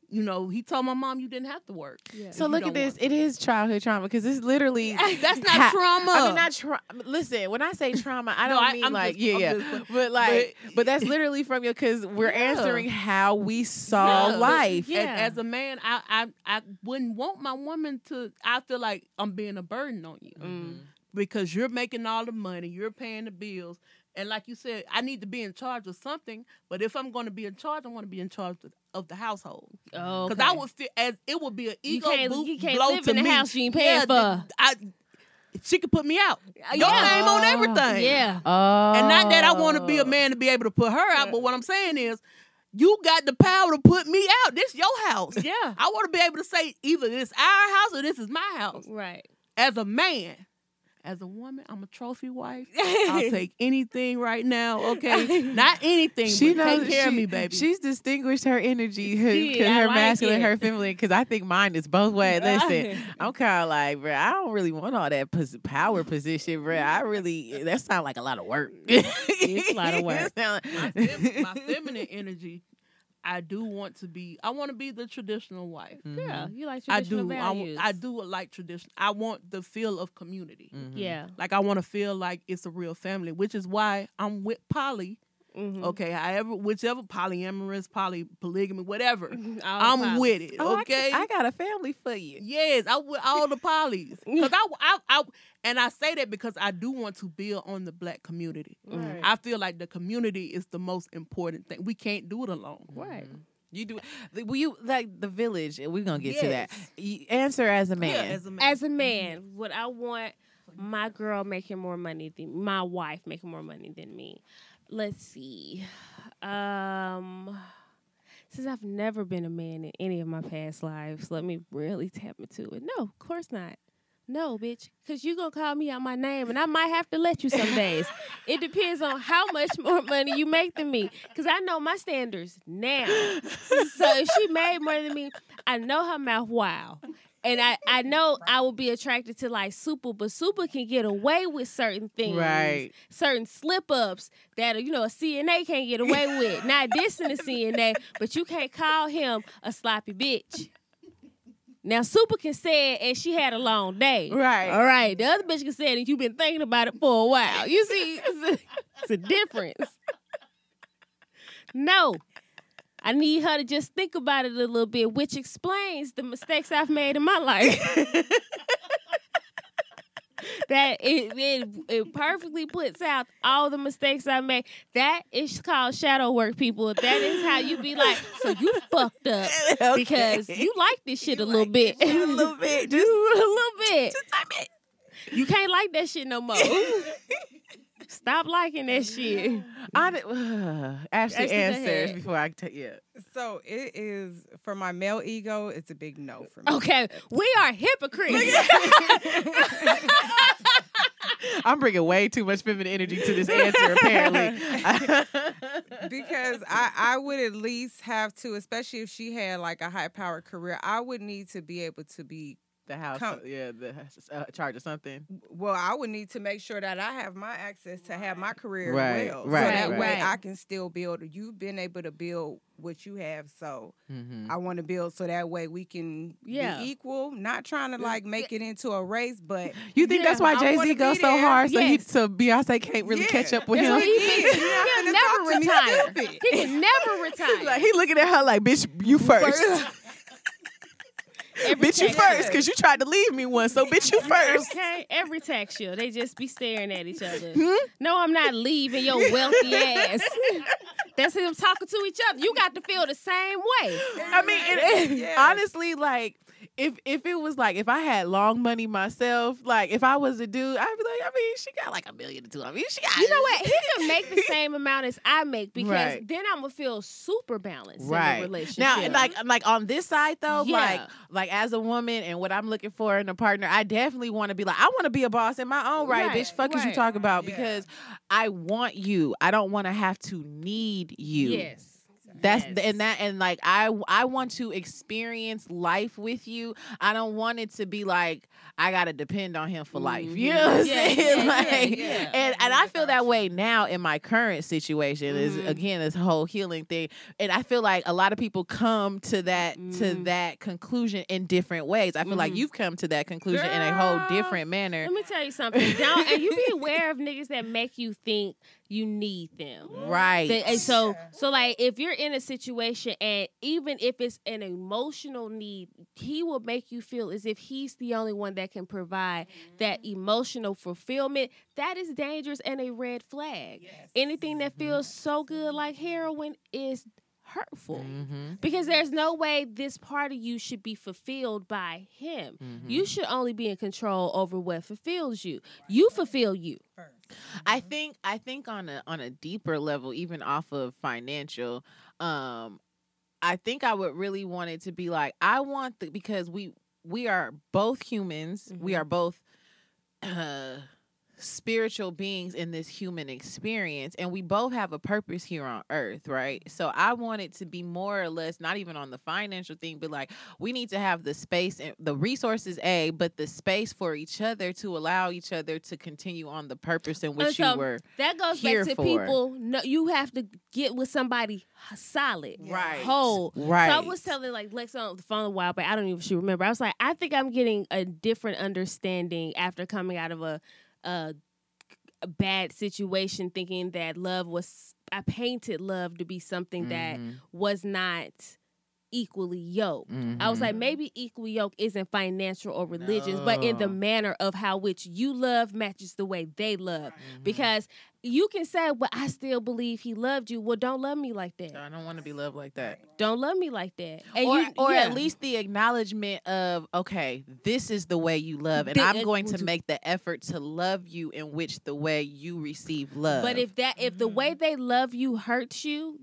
You know, he told my mom you didn't have to work. Yeah. So look at this. It is childhood trauma because it's literally. That's not Ha- trauma. I mean, not trauma. Listen, when I say trauma, I don't I- mean I'm like just- yeah, I'm yeah, just- but like, but- but, that's literally from your because we're Yeah. answering how we saw Yeah. life. Yeah. As, as a man, I, I I wouldn't want my woman to. I feel like I'm being a burden on you Mm. because you're making all the money, you're paying the bills, and like you said, I need to be in charge of something. But if I'm going to be in charge, I want to be in charge of, of the household Oh, because I would feel as it would be an You ego can't- boot you can't blow live to in the me. house you ain't paying yeah, for. I, she could put me out. Your Yeah. name on everything. Yeah. Oh, And not that I want to be a oh. man to be able to put her out, but what I'm saying is, you got the power to put me out. This your house. Yeah. I want to be able to say either this our house or this is my house. Right. As a man, as a woman, I'm a trophy wife. I'll take anything right now. Okay, not anything. She but knows take care she, of me, baby. She's distinguished her energy, her, Yeah, her like masculine, it. her feminine. Because I think mine is both ways. Listen, I'm kind of like, bro, I don't really want all that pos- power position, bro. I really that sounds like a lot of work. It's a lot of work. It my, fem- my feminine energy. I do want to be. I want to be the traditional wife. Yeah. Mhm. You like I traditional do. I, values. w- I do like tradition. I want the feel of community. Mhm. Yeah. Like I want to feel like it's a real family, which is why I'm with poly. Mhm. Okay, however, whichever polyamorous, poly polygamy, whatever. All I'm the with it. Oh, I okay. ca- I, got a family for you. yes, I with all the polys. Cause I, I, I, and I say that because I do want to build on the black community. Right. I feel like the community is the most important thing. We can't do it alone. Right. You do. the- Will you like the village? We're gonna get to that. You answer as a man. Yeah, as a man. As a man, would I want my girl making more money than my wife making more money than me? Let's see. Um since I've never been a man in any of my past lives, let me really tap into it. No, of course not. No, bitch, because you going to call me out my name and I might have to let you some days. it depends on how much more money you make than me because I know my standards now. So if she made more than me, I know her mouth wow. And I, I know I will be attracted to like Super, but Super can get away with certain things. Right. Certain slip ups that, you know, a CNA can't get away with. Not dissing a CNA, but you can't call him a sloppy bitch. Now Super can say it and she had a long day. Right. All right. The other bitch can say it and you've been thinking about it for a while. You see, it's a, it's a difference. No. I need her to just think about it a little bit, which explains the mistakes I've made in my life. that it, it it perfectly puts out all the mistakes I made. That is called shadow work, people. That is how you be like, so you fucked up because you like this shit a little bit, a little bit, just a little bit. Just a bit. You can't like that shit no more. Stop liking that shit. I did, uh, Ashley Ashley, answers before I tell you. So it is for my male ego. It's a big no for me. Okay, we are hypocrites. I'm bringing way too much feminine energy to this answer, apparently. because I, I would at least have to, especially if she had like a high powered career, I would need to be able to be the house, Come- yeah, the uh, charge of something. well, I would need to make sure that I have my access to have my career Right, well. right, so that right. way I can still build. You've been able to build what you have, so Mm-hmm. I want to build so that way we can Yeah. be equal. Not trying to like make it into a race, but You think that's why Jay Z goes so hard, so he Yes. so Beyonce can't really Yeah. catch up with That's him? he Yeah, thinks. you're not He'll never talk to me. retire. He can never retire. like he looking at her like, bitch, you first. Every bitch, you first, because you tried to leave me once. So, bitch, you first. Okay, every tax year they just be staring at each other. Hmm? No, I'm not leaving your wealthy ass. That's them talking to each other. You got to feel the same way. I mean, it, Yeah. honestly, like if if it was like if I had long money myself, like if I was a dude, I'd be like, I mean, she got like a million or two. I mean, she got. You know what? He can make the same amount as I make because Right. then I'm gonna feel super balanced Right in the relationship. now, like like on this side though, like Yeah. like as a woman and what I'm looking for in a partner, I definitely want to be like I want to be a boss in my own right, Right, bitch. Fuck is you right. talk about Yeah. because I want you. I don't want to have to need you. yes, That's Yes. and that and like I I want to experience life with you. I don't want it to be like I gotta depend on him for life. You know what I'm Mhm. Yeah, saying? yeah, like, yeah. And and I feel that way now in my current situation. Is Mhm. again this whole healing thing, and I feel like a lot of people come to that to Mhm. that conclusion in different ways. I feel like Mhm. you've come to that conclusion in a whole different manner. Let me tell you something. Don't and you be aware of niggas that make you think you need them. Right. They- and so so like if you're in a situation and even if it's an emotional need, he will make you feel as if he's the only one that can provide that mm-hmm. emotional fulfillment. That is dangerous and a red flag. Anything that mm-hmm. feels so good like heroin is hurtful. Mhm. Because there's no way this part of you should be fulfilled by him. You mm-hmm. should only be in control over what fulfills you. You fulfill you. I think I think on a on a deeper level, even off of financial, um, I think I would really want it to be like I want the because we we are both humans, we Mhm. are both uh spiritual beings in this human experience and we both have a purpose here on earth right so i want it to be more or less not even on the financial thing but like we need to have the space and the resources a but the space for each other to allow each other to continue on the purpose in which so you were That goes Here back to for. people. No, you have to get with somebody solid, Right. whole. right So I was telling like Lex on the phone a while, but I don't even she remember. I was like, I think I'm getting a different understanding after coming out of a, a, a bad situation, thinking that love was. I painted love to be something that Mhm. was not equally yoked. I was Mhm. like, maybe equally yoked isn't financial or religious, but in the manner of how which you love matches the way they love. Mhm. Because you can say, well, I still believe he loved you. Well, don't love me like that. I don't want to be loved like that. Don't love me like that. And or you, or yeah. at least the acknowledgement of okay, this is the way you love, and Thi- I'm going to make the effort to love you in which the way you receive love. But if that if the way they love you hurts you,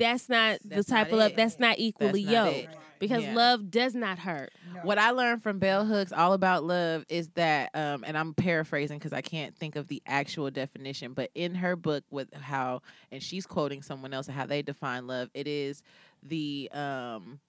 that's not That's the type not of love. it. That's not equally That's not yoked. it. Because Yeah. love does not hurt. what I learned from Bell Hooks all about love is that, um, and I'm paraphrasing because I can't think of the actual definition, but in her book with how, and she's quoting someone else how they define love, it is the um,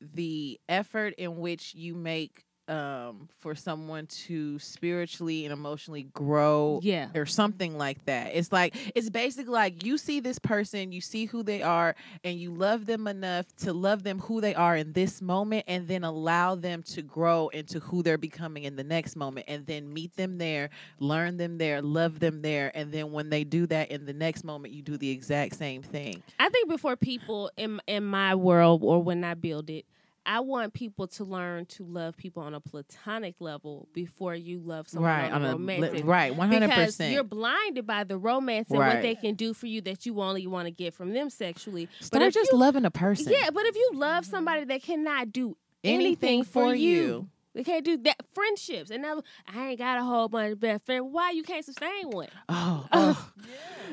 the effort in which you make um, for someone to spiritually and emotionally grow Yeah. or something like that. It's like it's basically like you see this person, you see who they are, and you love them enough to love them who they are in this moment, and then allow them to grow into who they're becoming in the next moment, and then meet them there, learn them there, love them there, and then when they do that in the next moment, you do the exact same thing. I think before people in in my world or when I build it, I want people to learn to love people on a platonic level before you love someone right on, a romantic. right, one hundred Because percent. you're blinded by the romance and what they can do for you that you only want to get from them sexually. Start if just you- loving a person. Yeah, but if you love somebody that cannot do anything, anything for you. you. they can't do that. Friendships and now I ain't got a whole bunch of best friends. Why you can't sustain one? Oh, oh.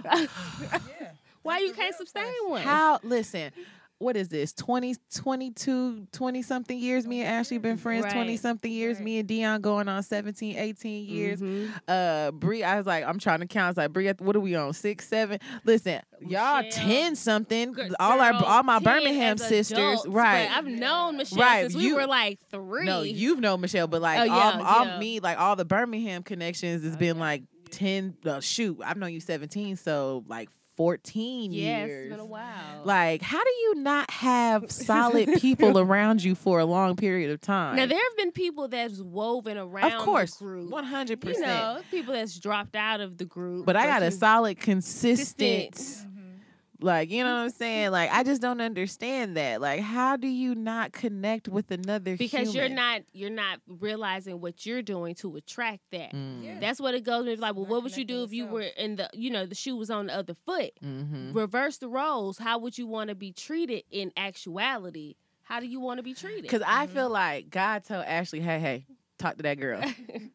Why you can't sustain one? How listen, what is this? 20 22 20 something years me and Ashley been friends 20 Right. something years me and Dion going on 17 18 years. Mhm. Uh Bree I was like I'm trying to count. I was like Bree what are we on? 6 7. Listen, y'all Michelle. 10 something. Girl, all our all my Birmingham sisters, adults, right. I've known Michelle Right, since we were like three. No, you've known Michelle, but like Oh, all, yeah, all yeah. me, like all the Birmingham connections has been like 10 uh, shoot, I've known you 17, so like 14 yeah, years. it's been a while. Like, how do you not have solid people around you for a long period of time? now there have been people that's woven around of course, the group. one hundred You percent. know, people that's dropped out of the group. But I got a solid, consistent, Consistent. Like, you know what I'm saying? Like, I just don't understand that. Like, how do you not connect with another because you're not you're not realizing what you're doing to attract that. Mm. Yeah. That's what it goes with. Like, well, Not what would you do if you self. were in the, you know, the shoe was on the other foot? Mhm. Reverse the roles. How would you want to be treated in actuality? How do you want to be treated? Because I feel like God told Ashley, hey, hey, talk to that girl.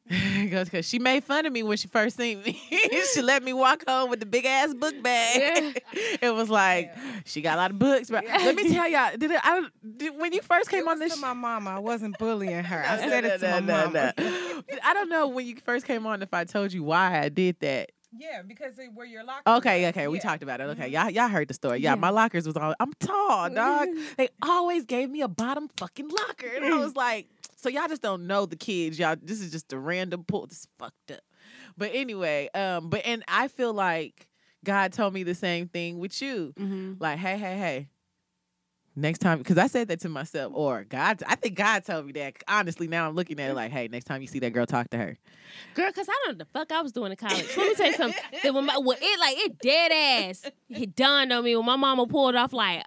Because she made fun of me when she first seen me. she let me walk home with the big ass book bag. it was like, she got a lot of books. But let me tell y'all, did it, I, did, when you first came It on this to my mama. I wasn't bullying her. I said it to my mama. I don't know when you first came on if I told you why I did that. Yeah, because they were your locker. Okay, was. okay, we talked about it. Okay, Mhm. y'all y'all heard the story. Yeah, Yeah. my lockers was all I'm tall, dog. they always gave me a bottom fucking locker. And I was like, so y'all just don't know the kids. Y'all this is just a random pull. This is fucked up. But anyway, um, but and I feel like God told me the same thing with you. hmm Like, hey, hey, hey. Next time, because I said that to myself, or God, I think God told me that. Honestly, now I'm looking at it like, hey, next time you see that girl, talk to her. Girl, cause I don't know the fuck I was doing in college. Let me tell you something. That when my, when it like it dead ass, it dawned on me when my mama pulled off like,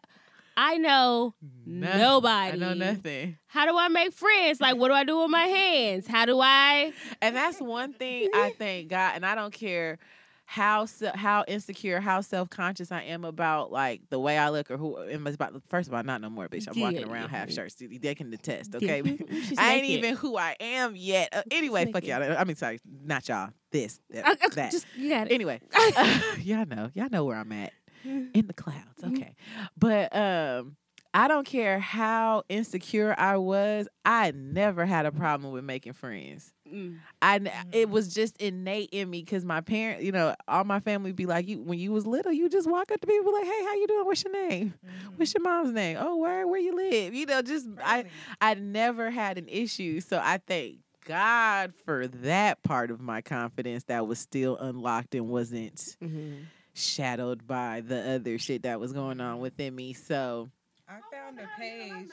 I know nobody. I know nothing. How do I make friends? Like, what do I do with my hands? How do I? And that's one thing I thank God, and I don't care how how insecure, how self conscious I am about like the way I look or who. am about first of all, not no more, bitch. I'm walking around yeah. half shirts. They can attest, okay? I ain't even who I am yet. Uh, anyway, fuck y'all. I mean, sorry, not y'all. This, that, Uh, uh, that. Just you got it. Anyway, y'all know, y'all know where I'm at in the clouds. Mm-hmm. Okay, but um, I don't care how insecure I was. I never had a problem with making friends. Mm. I n- it was just innate in me because my parents, you know, all my family be like, you when you was little, you just walk up to people like, hey, how you doing? What's your name? What's your mom's name? Oh, where where you live? You know, just I? I never had an issue. So I thank God for that part of my confidence that was still unlocked and wasn't Mhm. Shadowed by the other shit that was going on within me. So I found a page.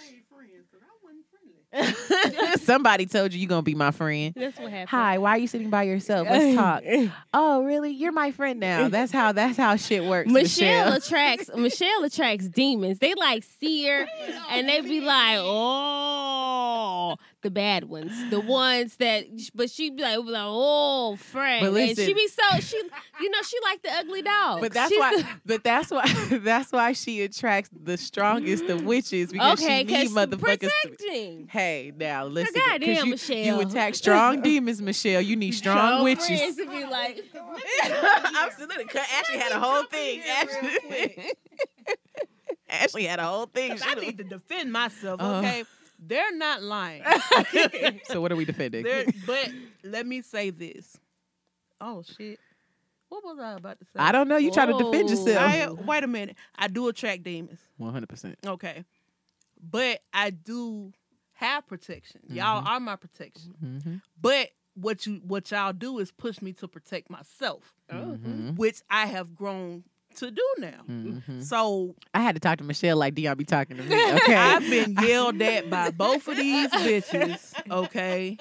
somebody told you you're gonna be my friend. That's what happened. Hi, why are you sitting by yourself? Let's talk. Oh, really? You're my friend now. That's how that's how shit works. Michelle, Michelle. attracts Michelle attracts demons. They like see her and they be like, oh, the bad ones, the ones that. But she be like, be like oh, Frank, But and listen- she be so she, you know, she like the ugly dog. But that's She's why. the- But that's why. That's why she attracts the strongest of witches because okay, she need because motherfuckers. To, protecting. hey, now listen. goddamn, you, Michelle. you attack strong demons, Michelle. You need strong Your witches. friends to be like, Absolutely. 'cause Ashley had a whole thing. Ashley, Ashley had a whole thing. I need to defend myself. Uh. Okay, they're not lying. so what are we defending? They're, but let me say this. Oh shit! What was I about to say? I don't know. You try to defend yourself. I, wait a minute. I do attract demons. One hundred percent. Okay, but I do have protection. Y'all are my protection. Mm-hmm. But what you what y'all do is push me to protect myself, oh, Mm-hmm. which I have grown to do now. Mm-hmm. So I had to talk to Michelle like Dion be talking to me. Okay. I've been yelled at by both of these bitches. Okay.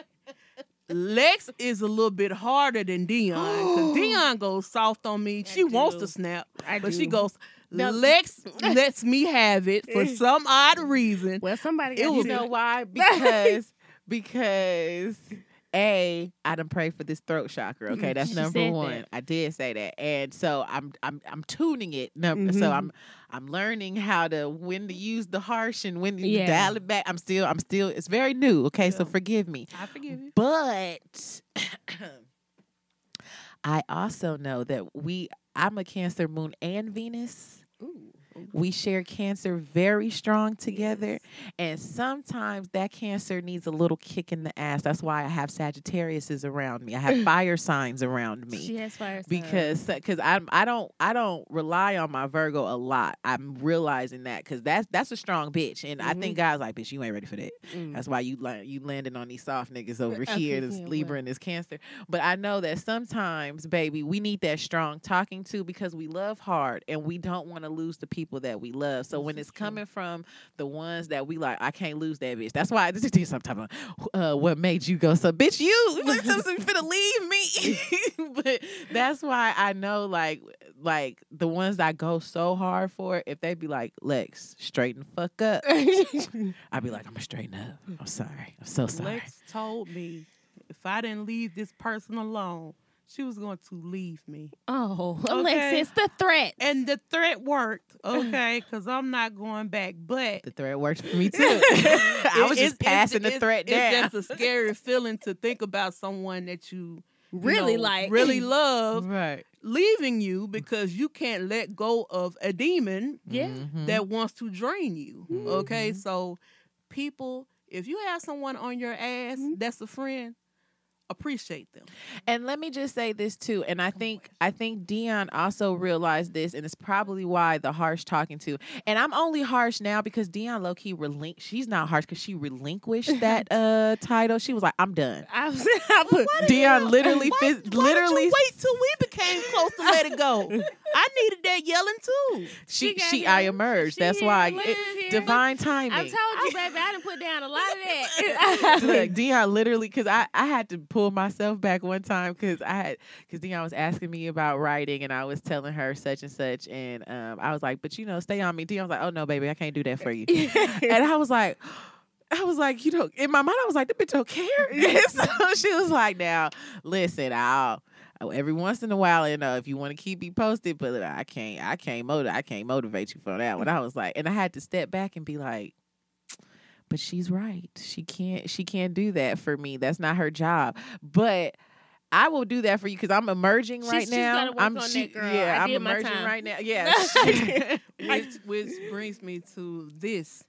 Lex is a little bit harder than Dion because Dion goes soft on me. She wants to snap, I but do. she goes. Now- Lex lets me have it for some odd reason. well, somebody It got you know why? Because because a I done prayed for this throat chakra. Okay, that's She number one. that. I did say that, and so I'm I'm I'm tuning it. Number so Mhm. I'm I'm learning how to when to use the harsh and when to Yeah. dial it back. I'm still I'm still it's very new. Okay, so forgive me. I forgive you. But I also know that we I'm a Cancer moon and Venus. Ooh. We share cancer very strong together. And sometimes that cancer needs a little kick in the ass. That's why I have Sagittarius around me. I have fire signs around me She has fire signs. because because I I don't I don't rely on my Virgo a lot. I'm realizing that because that's that's a strong bitch, and I think God's like, bitch, you ain't ready for that. Mm. That's why you you landing on these soft niggas over here, this Libra and this Cancer. But I know that sometimes, baby, we need that strong talking to because we love hard and we don't want to lose the people people that we love. So This when it's true. coming from the ones that we like, I can't lose that bitch. That's why this is some type of uh, what made you go so bitch you like something finna leave me. but that's why I know like like the ones that go so hard for if they be like Lex straighten the fuck up, I'd be like I'm gonna straighten up. I'm sorry. I'm so sorry. Lex told me if I didn't leave this person alone, she was going to leave me. oh, Okay. Alexis, the threat. And the threat worked, okay, because I'm not going back. But The threat worked for me too. I was just passing the threat down. It's just a scary feeling to think about someone that you you Really know, like. really love right. leaving you because you can't let go of a demon Yeah. Mhm. that wants to drain you. Okay, Mhm. so people, if you have someone on your ass Mm-hmm. that's a friend, appreciate them. And let me just say this too, and I think I think Dion also realized this, and it's probably why the harsh talking to. And I'm only harsh now because Dion low key relinqu. She's not harsh because she relinquished that uh title. She was like, I'm done. I was, I put, Dion literally, Why, phys- why literally, wait till we became close to let it go? I needed that yelling too. she She she. I emerged. She That's why it, divine I told you, baby, I didn't put down a lot of that. Look, Dion literally, because I, I had to pull myself back one time because I had, because Dion was asking me about writing and I was telling her such and such. And um, I was like, but you know, stay on me. Dion was like, oh no, baby, I can't do that for you. and I was like, I was like, you know, in my mind, I was like, the bitch don't care. So she was like, now, listen, I'll. Every once in a while, you know, if you want to keep me posted, but I can't, I can't motivate, I can't motivate you for that one. I was like, and I had to step back and be like, but she's right. She can't she can't do that for me. That's not her job. But I will do that for you because I'm emerging She's- right she's now. gotta work I'm on she- that, girl. yeah, I I'm emerging right now. Yeah. which which brings me to this.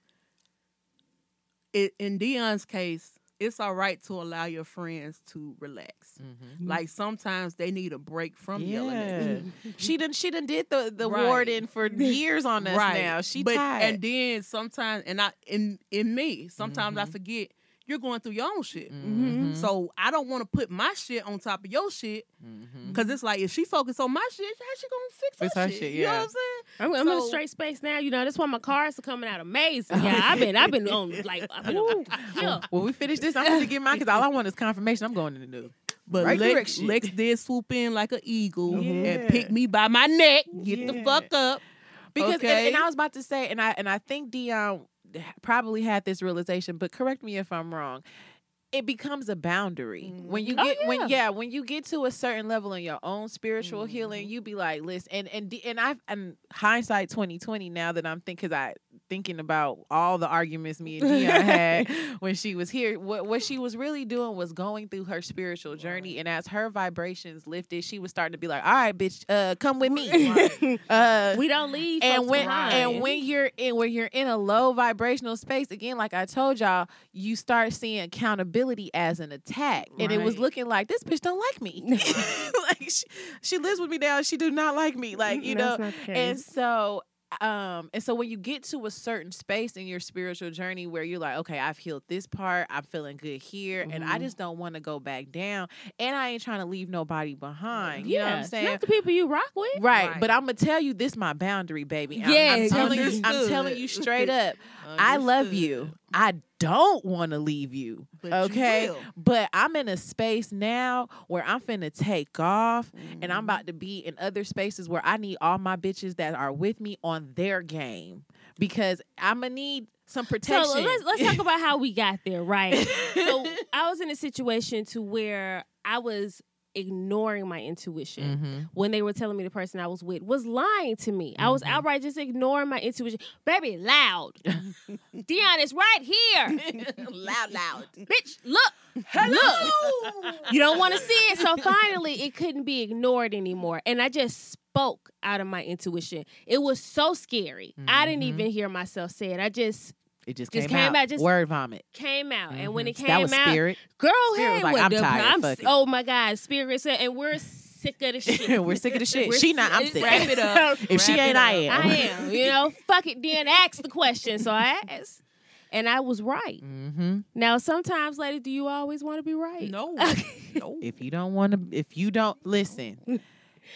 It, in Dion's case, it's all right to allow your friends to relax. Mhm. Like sometimes they need a break from yelling at you. Yeah. she done she done did the the Right. warden for years on us right now. She but tired. and then sometimes and I in in me sometimes I Mhm. forget you're going through your own shit. Mhm. So I don't want to put my shit on top of your shit because it's like if she focus on my shit, how she gonna fix, Fix her, her shit? shit, You know what I'm saying? I'm, I'm in a straight space now. You know, that's why my cars are coming out amazing. Yeah, I've been, I've been on like, I've been on, yeah. when we finish this, I'm gonna get mine because all I want is confirmation. I'm going to the new. But Right Lex. Lex did swoop in like an eagle Yeah. and pick me by my neck, get the fuck up. Because and- and, I was about to say, and I and I think Dion probably had this realization, but correct me if I'm wrong. It becomes a boundary when you Oh, get when yeah. yeah when you get to a certain level in your own spiritual healing, Mhm. you be like, listen, and and and I and hindsight twenty twenty now that I'm thinking, because I thinking about all the arguments me and Dion had when she was here. What what she was really doing was going through her spiritual journey, and as her vibrations lifted, she was starting to be like, all right, bitch, uh, come with me. Right. Uh, We don't leave. and when behind. and when you're in when you're in a low vibrational space again like i told y'all you start seeing accountability as an attack and it was looking like this bitch don't like me like she, she lives with me now she do not like me like you know and so um and so when you get to a certain space in your spiritual journey where you're like okay i've healed this part i'm feeling good here and i Mhm. just don't want to go back down and i ain't trying to leave nobody behind you know what i'm saying Not the people you rock with. Right, Right. but I'm gonna tell you this my boundary, baby. I'm, Yeah, I'm telling you, I'm telling you straight up. I love you. I don't want to leave you. But you okay, will. but I'm in a space now where I'm finna take off, and I'm Mhm. about to be in other spaces where I need all my bitches that are with me on their game because I'm gonna need some protection. So let's let's talk about how we got there, right? so I was in a situation to where I was ignoring my intuition. Mhm. When they were telling me the person I was with was lying to me, I was Mhm. outright just ignoring my intuition. Baby, loud. Dion is right here. loud, loud. Bitch, look. Look. You don't want to see it. So finally, it couldn't be ignored anymore. And I just spoke out of my intuition. It was so scary. I didn't Mhm. even hear myself say it. I just It just, Just came, came out. out, just- Word vomit. came out. And when Mhm. it came that was out, spirit. girl, Spirit was hey, like, what I'm the- tired, fuck it. oh my God, spirit said, and we're sick of the shit. We're sick of the shit. We're she not. I'm sick- sick. Wrap it up. If she ain't, it I am. I am. You know, fuck it. Then ask the question. So I asked, and I was right. Mm-hmm. Now, sometimes, lady, do you always want to be right? No. no. If you don't want to, if you don't listen,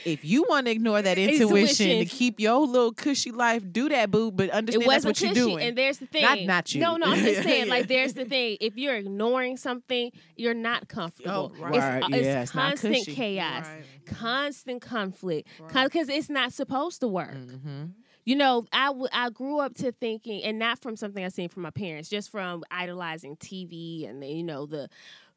if you want to ignore that intuition, Intuition. to keep your little cushy life, do that, boo. But understand that's what you're doing. And there's the thing. Not- not you. No, no, I'm just saying. Like, there's the thing. If you're ignoring something, you're not comfortable. Oh, right. It's, Right, it's yeah, constant cushy. chaos, Right. constant conflict, because it's not supposed to work. hmm You know, I, w- I grew up to thinking, and not from something I seen from my parents, just from idolizing TV and you know the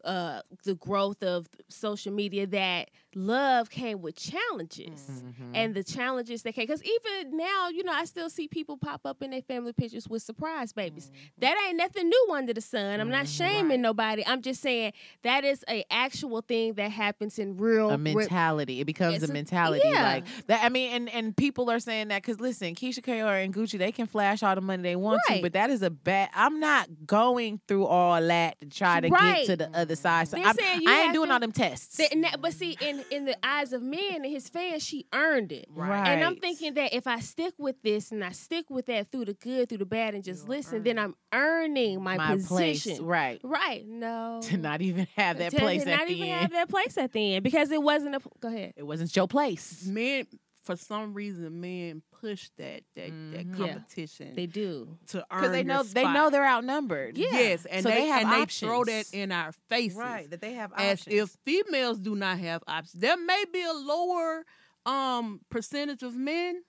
uh, the growth of social media that love came with challenges Mm-hmm. and the challenges that came. Because even now, you know, I still see people pop up in their family pictures with surprise babies. That ain't nothing new under the sun. I'm not shaming nobody. I'm just saying that is a actual thing that happens in real a re- mentality. It becomes a a- mentality yeah. like that. I mean, and and people are saying that because listen, Keyshia Ka'oir and Gucci, they can flash all the money they want to, but that is a bad. I'm not going through all that to try to Right. get to the other side. So They're I'm, saying you I ain't doing to- all them tests. That- that- but see, in in the eyes of men and his fans, she earned it. right. And I'm thinking that if I stick with this and I stick with that through the good, through the bad, and just listen, then I'm earning my, place, position. right? Right? No. To not even have that To- place to at not even have that place at the end because it wasn't a. Go ahead. it wasn't your place. Men, for some reason, men push that that, Mhm. that Yeah. competition They do. to earn Because they their know they know they're outnumbered. Yeah. Yes, and So they, they have and they throw that in our faces. Right. That they have options. as if females do not have options. There may be a lower um percentage of men,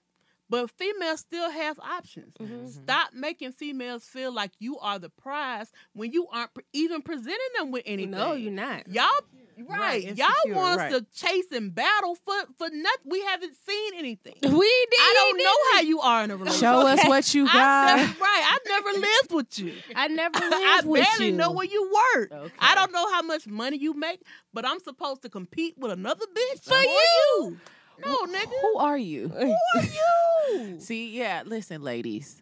but females still have options. Mhm. Stop making females feel like you are the prize when you aren't pre- even presenting them with anything. No, you're not. Y'all Right, right. insecure, Y'all want right. us to chase and battle for for nothing. We haven't seen anything. We did. I don't know how you are in a relationship. show us what you I've got. never, right. I've never lived with you. I never lived I with you. I barely know where you work. Okay. I don't know how much money you make, but I'm supposed to compete with another bitch For you. No, nigga. Who are you? Who are you? See, yeah, listen, ladies.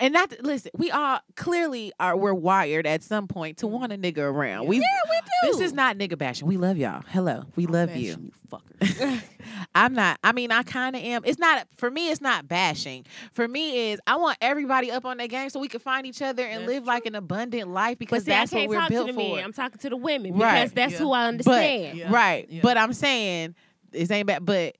And not to- listen, we all clearly are we're wired at some point to want a nigga around. We, Yeah, we do. This is not nigga bashing. We love y'all. Hello. We love you. You fuckers. I'm not. I mean, I kind of am. It's not for me. It's not bashing. For me, is I want everybody up on their game so we can find each other and That's live like an abundant life But because see, that's what can't we're talk to built the for. I'm talking to the women Right. because that's Yeah. who I but understand. Yeah. right, Yeah. but I'm saying this ain't bad. But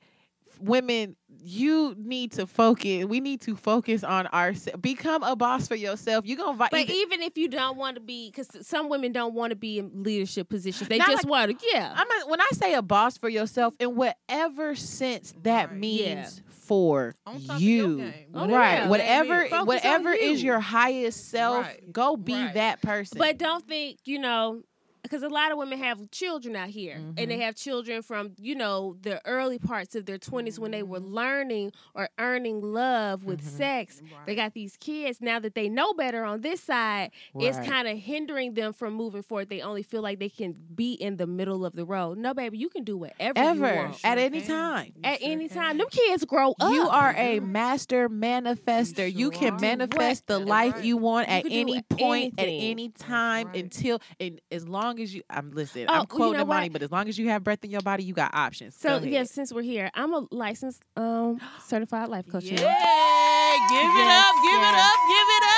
women, you need to focus. We need to focus on our become a boss for yourself. You're gonna vi- But either- even if you don't want to be, because some women don't want to be in leadership positions, they Not just like- want to. Yeah, I'm a, when I say a boss for yourself, in whatever sense that Right. means Yeah. for On top of you. Oh, right? yeah. Whatever, Focus on whatever is your highest self, Right. go be Right. that person. but don't think you know. Because a lot of women have children out here, and Mm-hmm. they have children from you know the early parts of their twenties when they were Mm-hmm. learning or earning love with sex. They got these kids now that they know better on this side. It's kind of hindering them from moving forward. They only feel like they can be in the middle of the road. No, baby, you can do whatever you ever want. at Sure any can. time. You At sure any can. time, them kids grow up. You are a master manifester. You, You can are. manifest the life right. you want You at any point, at any time, right. until and as long as you. I'm listen. Oh, I'm well, you quoting know the money, but as long as you have breath in your body, you got options. So Go ahead. yes, since we're here, I'm a licensed um certified life coach. Yeah, give it Yes, up, give yes. it up, give it up.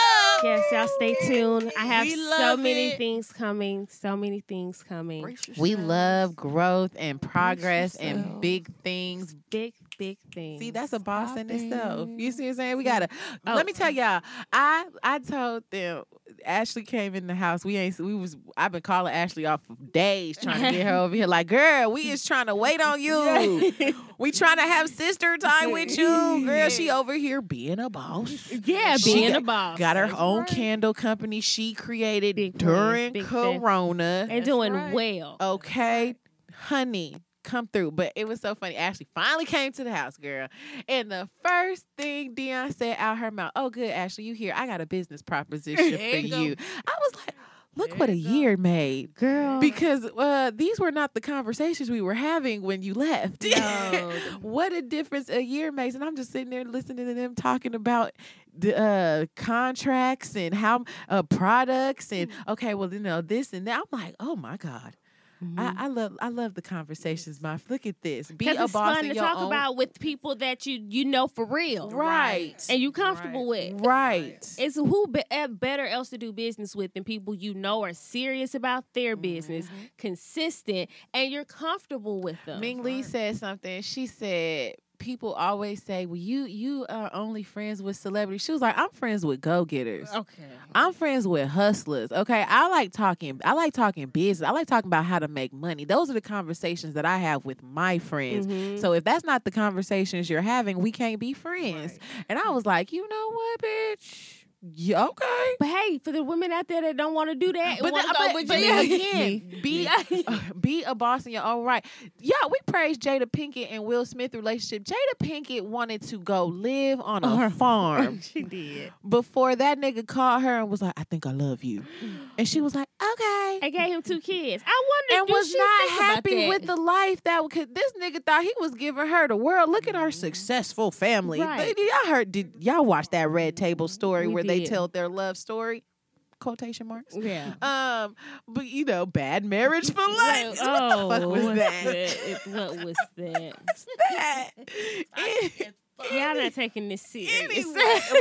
Yes, y'all stay tuned. I have so many it. things coming. So many things coming. We love growth and progress and big things. Big, big things. See, that's a boss in Popping. itself. You see what I'm saying? We mm. gotta. Oh. Let me tell mm. y'all. I I told them Ashley came in the house. We ain't. We was. I've been calling Ashley off for days trying to get her over here. Like, girl, we is trying to wait on you. we trying to have sister time with you, girl. She over here being a boss. Yeah, She being got- a boss. Got her That's own right. candle company she created Big during big thing. Corona. and That's doing right. well. Okay, honey, come through. But it was so funny. Ashley finally came to the house, girl. And the first thing Dion said out her mouth, oh, good, Ashley, you here. I got a business proposition for you go. I was like, look There what a go. year made. Girl. Because uh, these were not the conversations we were having when you left. No. what a difference a year makes. And I'm just sitting there listening to them talking about the uh, contracts and how uh, products and okay, well, you know, this and that. I'm like, oh my God. I, I love I love the conversations, my look at this. Be a it's boss fun in to your talk own- about with people that you you know for real, Right. and you comfortable with. Right. It's who be, eh, better else to do business with than people you know are serious about their business, Mm-hmm. consistent, and you're comfortable with them. Ming Lee said something. She said people always say, "Well, you you are only friends with celebrities." She was like, "I'm friends with go getters. okay. I'm friends with hustlers. Okay, I like talking. I like talking business. I like talking about how to make money. Those are the conversations that I have with my friends. Mhm. So if that's not the conversations you're having, we can't be friends." And I was like, "You know what, bitch? Yeah, okay." But hey, for the women out there that don't want to do that, But, the- to go but, with but you, again, be be a boss in your own right. Yeah, we praised Jada Pinkett and Will Smith relationship. Jada Pinkett wanted to go live on a farm she did. before that nigga called her and was like, "I think I love you," and she was like, "Okay." I gave him two kids. I wonder, And was she not happy with the life that because this nigga thought he was giving her the world. Look at our successful family. Right. Y'all heard? Did y'all watch that Red Table story We where they tell their love story? Quotation marks. Yeah. Um, but you know, bad marriage for life. Like, oh, what the fuck was what's that? It- What was that? What's that? Y'all not taking this serious.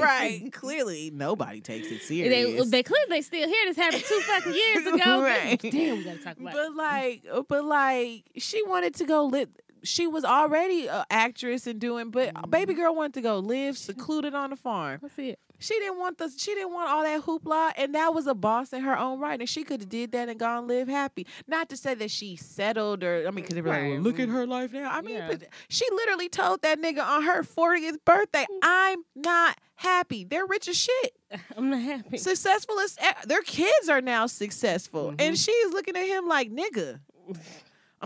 right? Clearly, nobody takes it serious. they clearly they still here. This happened two fucking years ago. Right. Damn, we gotta talk about it. but like, but like, she wanted to go live. She was already an actress and doing, but Mm-hmm. baby girl wanted to go live secluded on the farm. That's it. She didn't want the. She didn't want all that hoopla, and that was a boss in her own right, and she could have did that and gone live happy. Not to say that she settled or I mean, because they were like, well, look at her life now. I mean, Yeah. she literally told that nigga on her 40th birthday, "I'm not happy. They're rich as shit, I'm not happy. successful as eh, their kids are now successful, Mm-hmm. and she's looking at him like, nigga."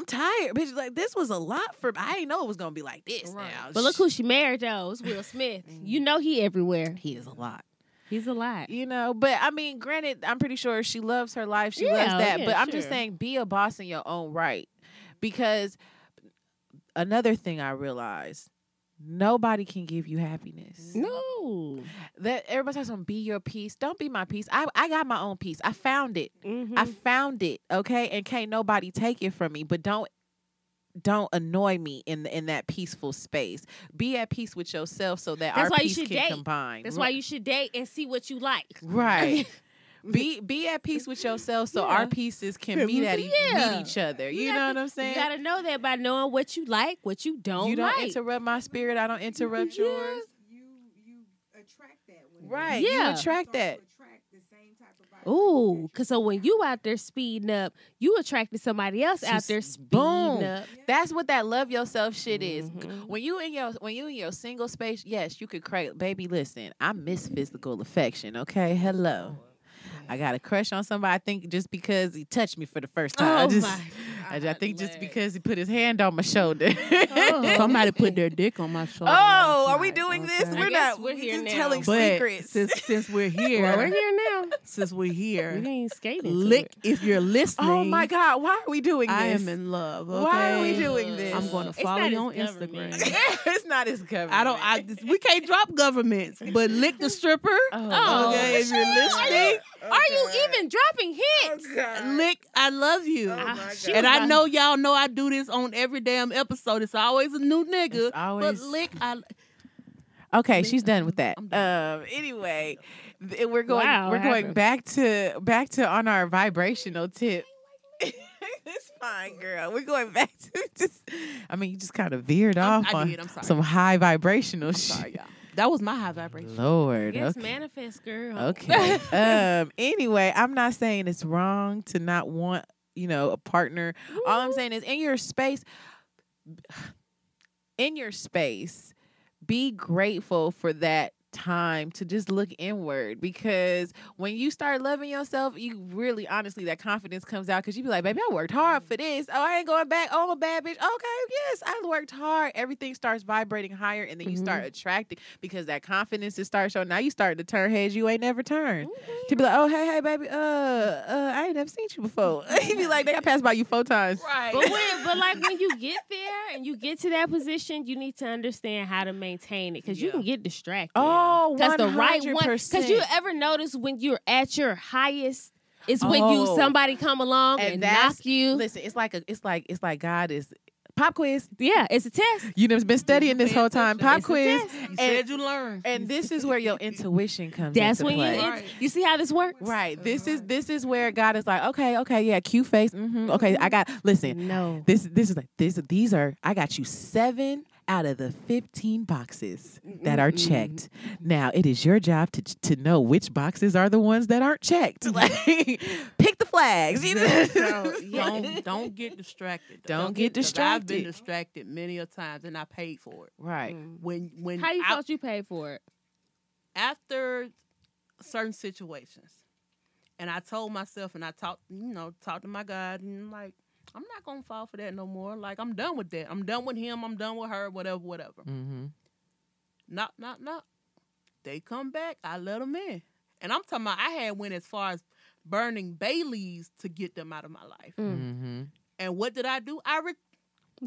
I'm tired, bitch. Like this was a lot for. I didn't know it was gonna be like this. Now, But look who she married though. It's Will Smith. You know he everywhere. he is a lot. He's a lot. You know, but I mean, granted, I'm pretty sure she loves her life. She Yeah, loves that. yeah, but I'm just saying, be a boss in your own right. Because another thing I realized, nobody can give you happiness. No. That everybody talks about be your peace. Don't be my peace. I, I got my own peace. I found it. Mhm. I found it. Okay. And can't nobody take it from me. But don't don't annoy me in in that peaceful space. Be at peace with yourself so that That's our why you should can date. combine. That's why you should date and see what you like. Right. be be at peace with yourself so our pieces can meet at e- Yeah. meet each other. You, You know have what I'm saying? You gotta know that by knowing what you like, what you don't, You don't like. interrupt my spirit. I don't interrupt yours. you you attract that when Right. Yeah. You attract that. attract the same type of vibe. Ooh, cause so when you out there speeding up, you attracted somebody else out there speeding boom. up. That's what that love yourself shit is. Mhm. When you in your when you in your single space, yes, you could crave. Baby, listen, I miss physical affection. Okay, hello. I got a crush on somebody. I think just because he touched me for the first time. I Oh just, my I, I think just because he put his hand on my shoulder. Oh. Somebody put their dick on my shoulder. Oh, last are we night, doing this? We're I guess not. we're here just now. telling But secrets. since since we're here, Well, we're here now. since we're here, We ain't skating. lick if you're listening. oh my God, why are we doing this? I am in love. Okay? Why are we doing this? I'm going to follow you on government. Instagram. it's not his government. I don't. I we can't drop governments, but lick the stripper. Oh, okay, if you're listening, Are you even dropping hints? lick. I love you. Ah, she and I know y'all know I do this on every damn episode. It's always a new nigga. It's always- But lick, I Okay, she's done with that. Done. Um. Anyway, th- we're going. Wow, we're going happened? back to back to on our vibrational tip. it's fine, girl. We're going back to just. I mean, you just kind of veered I'm- off I on did, I'm sorry. some high vibrational shit. sorry, y'all. That was my high vibration. Lord. Yes, okay. manifest, girl. Okay. um. Anyway, I'm not saying it's wrong to not want, you know, a partner. All I'm saying is in your space, in your space, be grateful for that time to just look inward because when you start loving yourself you really honestly that confidence comes out because you be like baby i worked hard for this. Oh i ain't going back. Oh i'm a bad bitch. Okay yes i worked hard. Everything starts vibrating higher and then you start attracting because that confidence is start showing. Now you start to turn heads you ain't never turned. To be like oh hey hey baby uh uh i ain't never seen you before. You be like they got passed by you four times. Right. But when, but like when you get there and you get to that position, you need to understand how to maintain it because you can get distracted. oh because the right one. Because you ever notice when you're at your highest It's when you Oh. somebody come along and, And knock you. Listen, it's like a, it's like it's like God is pop quiz. Yeah, it's a test. You've been studying this whole time. Pop It's a quiz, test. You said you learned. and this is where your intuition comes. That's into when you. Right. you see how this works. Right. This is this is where God is like, okay, okay, yeah, cute face. hmm Okay, I got. Listen, No. this this is like this. These are I got you seven out of the fifteen boxes that are checked. Now it is your job to to know which boxes are the ones that aren't checked. Mm-hmm. Like, pick the flags. You know. So, don't don't get distracted. Don't get 'cause I've been distracted. distracted many a times, and I paid for it. right. Mm. When when How you I- thought you paid for it? after certain situations, and I told myself, and I talked, you know, talked to my God, and I'm like, I'm not gonna fall for that no more. Like I'm done with that. I'm done with him. I'm done with her. Whatever, whatever. Mm-hmm. Not, not, not. They come back. I let them in, and I'm talking about. I had went as far as burning bay leaves to get them out of my life. Mm-hmm. And what did I do? I re-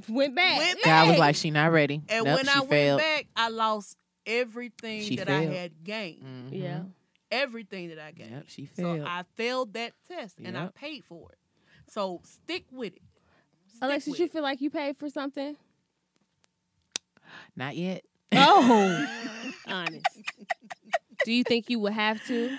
Went back. Went God was like, she not ready. and Nope, when she I went back, I lost everything She that I had gained. Mhm. Yeah. Everything that I gained. Yep, she So. I failed that test and I paid for it. So stick with it. Stick Alexis, with you it. feel like you paid for something? not yet. Oh, honest. Do you think you would have to?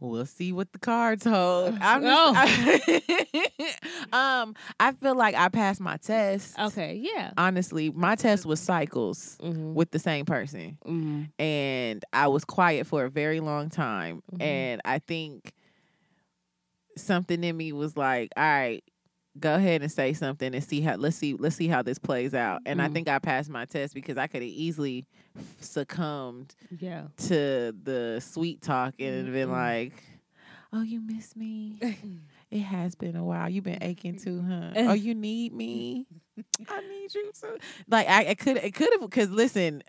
We'll see what the cards hold. I'm Oh. just, um, I feel like I passed my test. Okay, yeah. Honestly, my test was cycles Mm-hmm. with the same person, Mm-hmm. and I was quiet for a very long time. Mhm. And I think something in me was like, "All right, go ahead and say something and see how. Let's see. Let's see how this plays out." And I Mhm. think I passed my test because I could have easily succumbed Yeah. to the sweet talk and it'd been like, "Oh, you miss me? it has been a while. You've been aching too, huh? oh, you need me? I need you too." Like I, I could, it could have, because listen,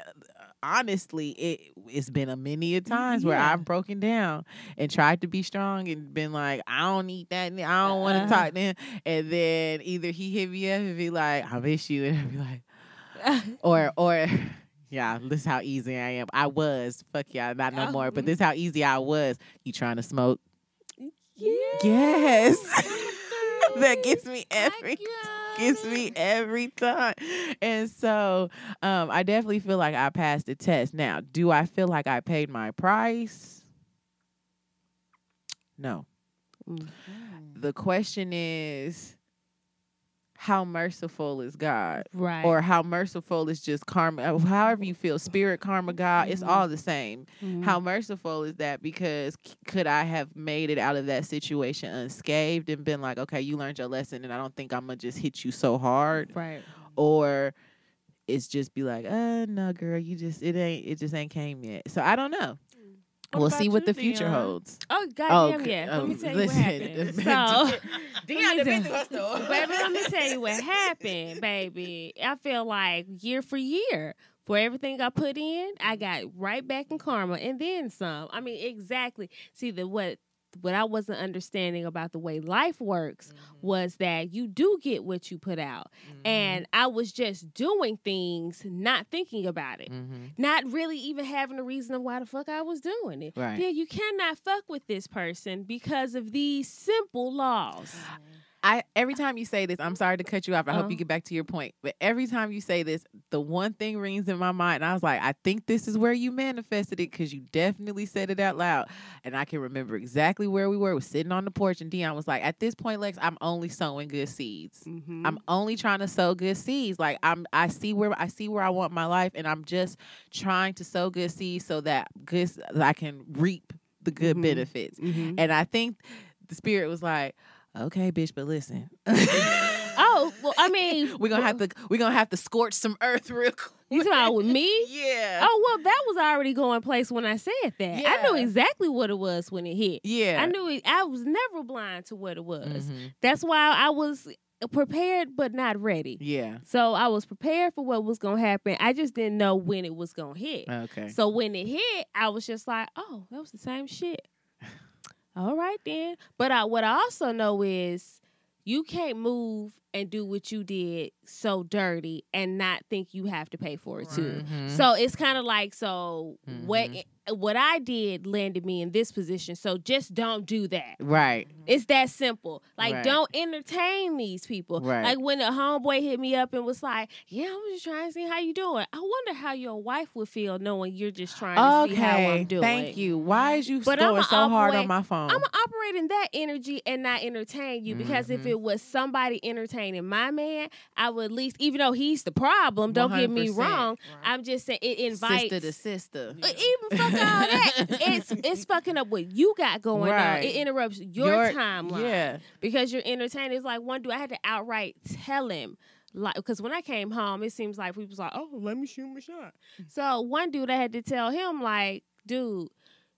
honestly, it it's been a many a times where I've broken down and tried to be strong and been like, "I don't need that. I don't want to Uh-huh. talk to him." And then either he hit me up and be like, "I miss you," and I'd be like or or yeah, this is how easy I am. I was fuck yeah, not no more. But this is how easy I was. You trying to smoke? yeah. Yes, that gets me every gets me every time. And so um, I definitely feel like I passed the test. Now, do I feel like I paid my price? No. Mm. The question is, how merciful is God? Right. or how merciful is just karma however you feel spirit karma god it's Mhm. all the same Mhm. how merciful is that because could i have made it out of that situation unscathed and been like okay you learned your lesson and i don't think i'm gonna just hit you so hard right. or it's just be like uh no girl you just it ain't it just ain't came yet so i don't know we'll see what you, the future Dion? holds Oh goddamn okay. yeah. Let me Um, tell you listen, what happened. So Dion, Let me tell- through her story. baby, let me tell you what happened, baby. I feel like year for year, for everything I put in, I got right back in karma and then some. I mean, exactly. See the what what I wasn't understanding about the way life works was that you do get what you put out. Mm-hmm. And I was just doing things, not thinking about it. Mhm. Not really even having a reason of why the fuck I was doing it. Right. Yeah, you cannot fuck with this person because of these simple laws. I every time you say this, I'm sorry to cut you off. I hope Uh-huh. you get back to your point. But every time you say this, the one thing rings in my mind. And I was like, I think this is where you manifested it because you definitely said it out loud. And I can remember exactly where we were. We was sitting on the porch, and Dion was like, At this point, Lex, I'm only sowing good seeds. Mm-hmm. I'm only trying to sow good seeds. Like I'm I see where I see where I want my life and I'm just trying to sow good seeds so that good I can reap the good Mhm. benefits. mm-hmm. And I think the spirit was like, okay, bitch, but listen. Oh, well, I mean, we're gonna have to we're gonna have to scorch some earth real quick. You talking about with me? Yeah. Oh well, that was already going place when I said that. I knew exactly what it was when it hit. Yeah. I knew it. I was never blind to what it was. Mhm. That's why I was prepared but not ready. Yeah. So I was prepared for what was gonna happen. I just didn't know when it was gonna hit. Okay. So when it hit, I was just like, "Oh, that was the same shit." All right then. But I, what I also know is you can't move and do what you did so dirty and not think you have to pay for it too. Mhm. So it's kind of like so what Mhm. what I did landed me in this position. So just don't do that. right. It's that simple. Like Right. don't entertain these people. Right. Like when a homeboy hit me up and was like, "Yeah, I was just trying to see how you doing." I wonder how your wife would feel knowing you're just trying to see how Okay. I'm doing. Thank you. Why is you But I'ma so hard on my phone? I'm in that energy and not entertain you because if Mhm. it was somebody entertaining my man, I would at least, even though he's the problem, don't get me 100%. wrong. I'm just saying it invites sister to sister. Uh, Even fuck all that. it's it's fucking up what you got going on. It interrupts your, Your- timeline. Yeah. Because you're entertaining. It's like one dude I had to outright tell him. Like, because when I came home, it seems like people was like, "Oh, let me shoot my shot." So one dude, I had to tell him, like, "Dude,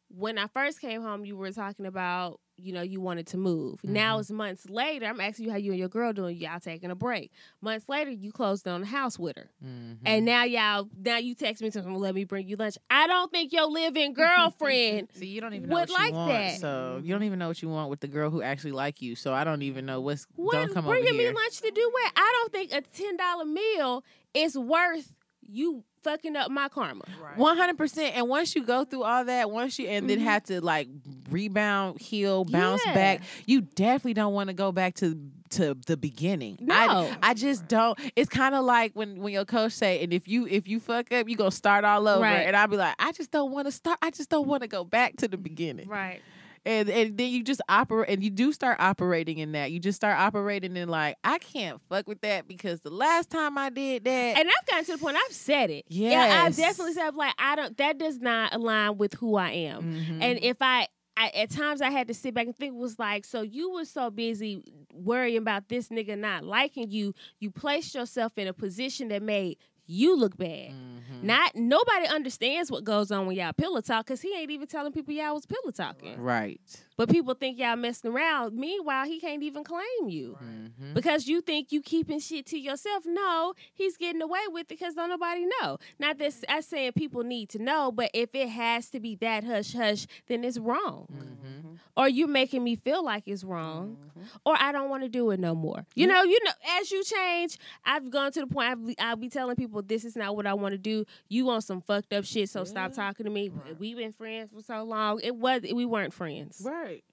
when I first came home, you were talking about, you know, you wanted to move. Now it's months later. I'm asking you how you and your girl doing. Y'all taking a break. Months later, you closed on the house with her, Mhm. and now y'all, now you text me to let me bring you lunch. I don't think your living girlfriend See, you don't even know would what you like want, that. so you don't even know what you want with the girl who actually like you. So I don't even know what's. What don't come over bringing here. me lunch to do what? I don't think a ten dollar meal is worth you fucking up my karma. One hundred percent. And once you go through all that, once you and then Mhm. have to like rebound, heal, bounce Yeah. back, you definitely don't want to go back to to the beginning. No. I, I just don't. It's kind of like when when your coach say, and if you if you fuck up, you gonna start all over. Right. And I'll be like, I just don't want to start. I just don't want to go back to the beginning. Right. And and then you just operate, and you do start operating in that. You just start operating in like, I can't fuck with that because the last time I did that, And I've gotten to the point I've said it. Yeah, I've definitely said like I don't that does not align with who I am. Mhm. And if I, I at times I had to sit back and think was like, so you were so busy worrying about this nigga not liking you, you placed yourself in a position that made you look bad. Mhm. Not nobody understands what goes on when y'all pillow talk because he ain't even telling people y'all was pillow talking. right. But people think y'all messing around. Meanwhile, he can't even claim you. Mhm. Because you think you keeping shit to yourself. No, he's getting away with it because don't nobody know. Not that I'm saying people need to know, but if it has to be that hush hush, then it's wrong. Mhm. Or you're making me feel like it's wrong. Or I don't want to do it no more. You know, you know, as you change, I've gone to the point I've, I'll be telling people this is not what I want to do. You want some fucked up shit, so stop talking to me. We've been friends for so long. It was we weren't friends. Right.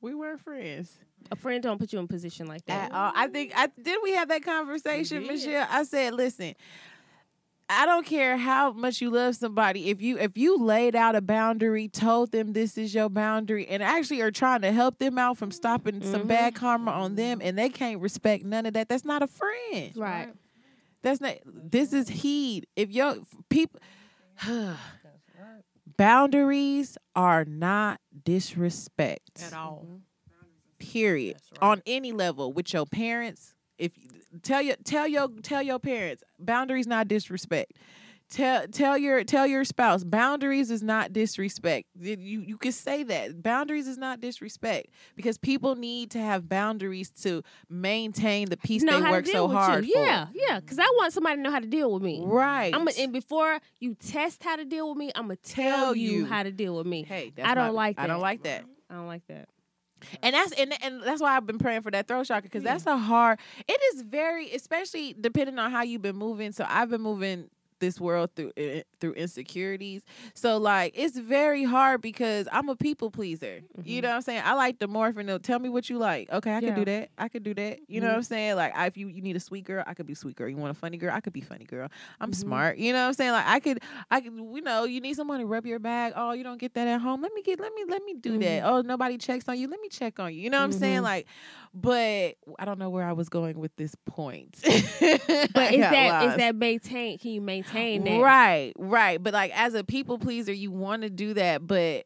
We weren't friends A friend don't put you in a position like that. at all. I think I did. We have that conversation. Michelle. I said, listen. I don't care how much you love somebody. If you if you laid out a boundary, told them this is your boundary, and actually are trying to help them out from stopping some Mhm. bad karma on them, and they can't respect none of that, that's not a friend. Right. That's not. This is mm-hmm. heed. If your people, boundaries are not disrespect At all. Mm-hmm. period right. on any level with your parents if tell your tell your tell your parents boundaries not disrespect tell tell your tell your spouse boundaries is not disrespect you you can say that boundaries is not disrespect because people need to have boundaries to maintain the peace know they work so hard you. for Yeah, yeah. Because I want somebody to know how to deal with me. right I'm and before you test how to deal with me, I'm gonna tell, Tell you, you. how to deal with me. hey that's I don't my- like i don't that. like that I don't like that. And that's and, and that's why I've been praying for that throat chakra because that's a hard. It is very, especially depending on how you've been moving. So I've been moving this world through eh, through insecurities. So like it's very hard because I'm a people pleaser. You Mhm. know what I'm saying? I like to morph and they'll tell me what you like. Okay, I can do that. I can do that. You know Mhm. what I'm saying? Like I, if you, you need a sweet girl, I could be sweet girl. You want a funny girl, I could be funny girl. I'm Mhm. smart. You know what I'm saying? Like I could I could you know, you need someone to rub your back. Oh, you don't get that at home. Let me get let me let me do that. Oh, nobody checks on you. Let me check on you. You know what I'm saying? Mhm. Like but I don't know where I was going with this point. But is that is that maintain? Can you maintain that? Right, right. But like as a people pleaser, you want to do that, but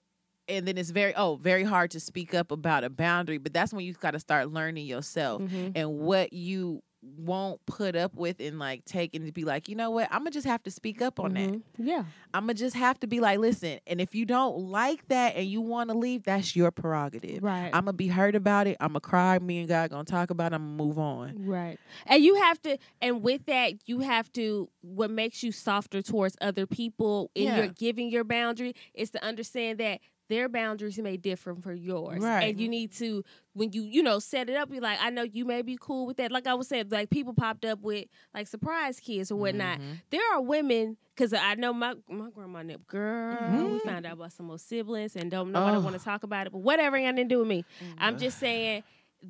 and then it's very oh very hard to speak up about a boundary. But that's when you got to start learning yourself Mhm. and what you won't put up with and like take and to be like, you know what, I'm gonna just have to speak up on that. Mhm. Yeah. I'm gonna just have to be like, listen. And if you don't like that and you want to leave, that's your prerogative. Right. I'm gonna be hurt about it. I'm gonna cry. Me and God gonna talk about. it. I'm gonna move on. Right. And you have to and with that you have to what makes you softer towards other people in Yeah. your giving your boundary is to understand that their boundaries may differ from yours. Right. And you need to when you, you know, set it up, you're like, I know you may be cool with that. Like I was saying, like people popped up with like surprise kids or whatnot. Mhm. There are women because I know my my grandma named girl. We Mhm. found out about some more siblings and don't know. I don't Oh. want to talk about it, but whatever, ain't got nothing to do with me. I'm just saying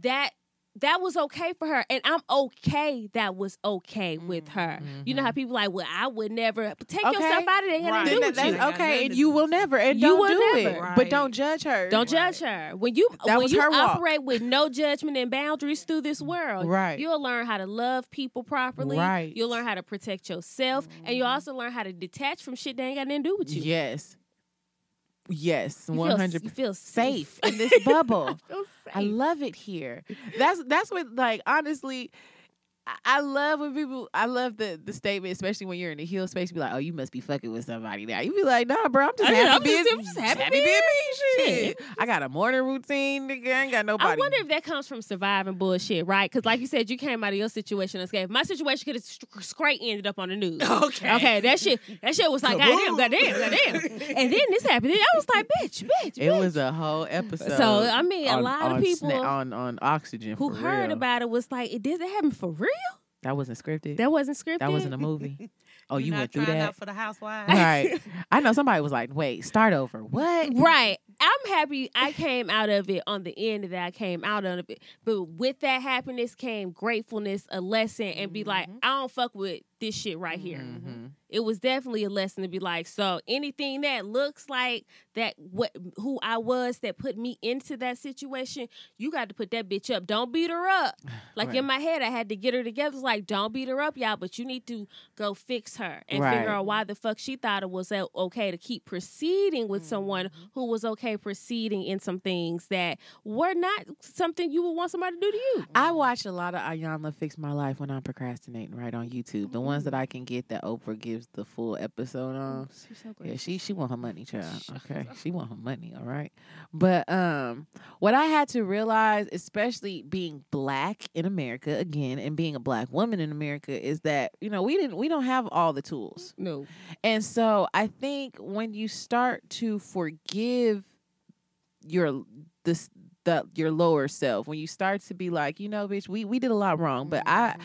that that was okay for her, and I'm okay. That was okay with mm, her. You know how mm-hmm. people like, well, I would never but take Okay. yourself out of there Ain't got Right. nothing do Then with that's you. Ain't okay, and you will never, and You don't will do never. it. Right. But don't judge her. Don't judge her. When you That when was you her walk. operate with no judgment and boundaries through this mm, world, Right. you'll learn how to love people properly. Right. You'll learn how to protect yourself, and you'll mm-hmm. also learn how to detach from shit that ain't got nothing to do with you. Yes. Yes, one hundred You feel safe in this bubble. feel I love it here. That's that's what like honestly. I- love when people. I love the the statement, especially when you're in the heal space. Be like, "Oh, you must be fucking with somebody now." You be like, "Nah, bro, I'm just I- happy I'm being, just- I'm just happy being being me. me." Shit, I got a morning routine, nigga. I ain't got nobody. I wonder if that comes from surviving bullshit, right? Because, like you said, you came out of your situation unscathed. My situation could have st- straight ended up on the news. Okay. Okay, that shit, that shit was like, goddamn, goddamn, goddamn. And then this happened. And I was like, bitch, bitch, bitch. It was a whole episode. So, I mean, a lot of people sna- on on oxygen who heard real. about it was like, it did that happen for real? That wasn't scripted. That wasn't scripted. That wasn't a movie. Oh, you not went through that. out for the housewives. right. I know somebody was like, "Wait, start over." What? Right. I'm happy I came out of it on the end that I came out of it. But with that happiness came gratefulness, a lesson, and be like, Mm-hmm. I don't fuck with this shit right here. Mhm. It was definitely a lesson to be like, so anything that looks like that what who I was that put me into that situation, you got to put that bitch up. Don't beat her up. Like Right. in my head, I had to get her together. It's like, don't beat her up, y'all, but you need to go fix her and Right. figure out why the fuck she thought it was okay to keep proceeding with someone Mm-hmm. who was okay proceeding in some things that were not something you would want somebody to do to you. I watch a lot of Iyanla fix my life when I'm procrastinating right on YouTube. The ones that I can get that Oprah gives the full episode on. She's so Yeah, she she want her money, child. Okay, she want her money. All right, but um, what I had to realize, especially being black in America again, and being a black woman in America, is that you know we didn't we don't have all the tools. No. And so I think when you start to forgive your this the your lower self, when you start to be like, you know, bitch, we we did a lot wrong, but I I-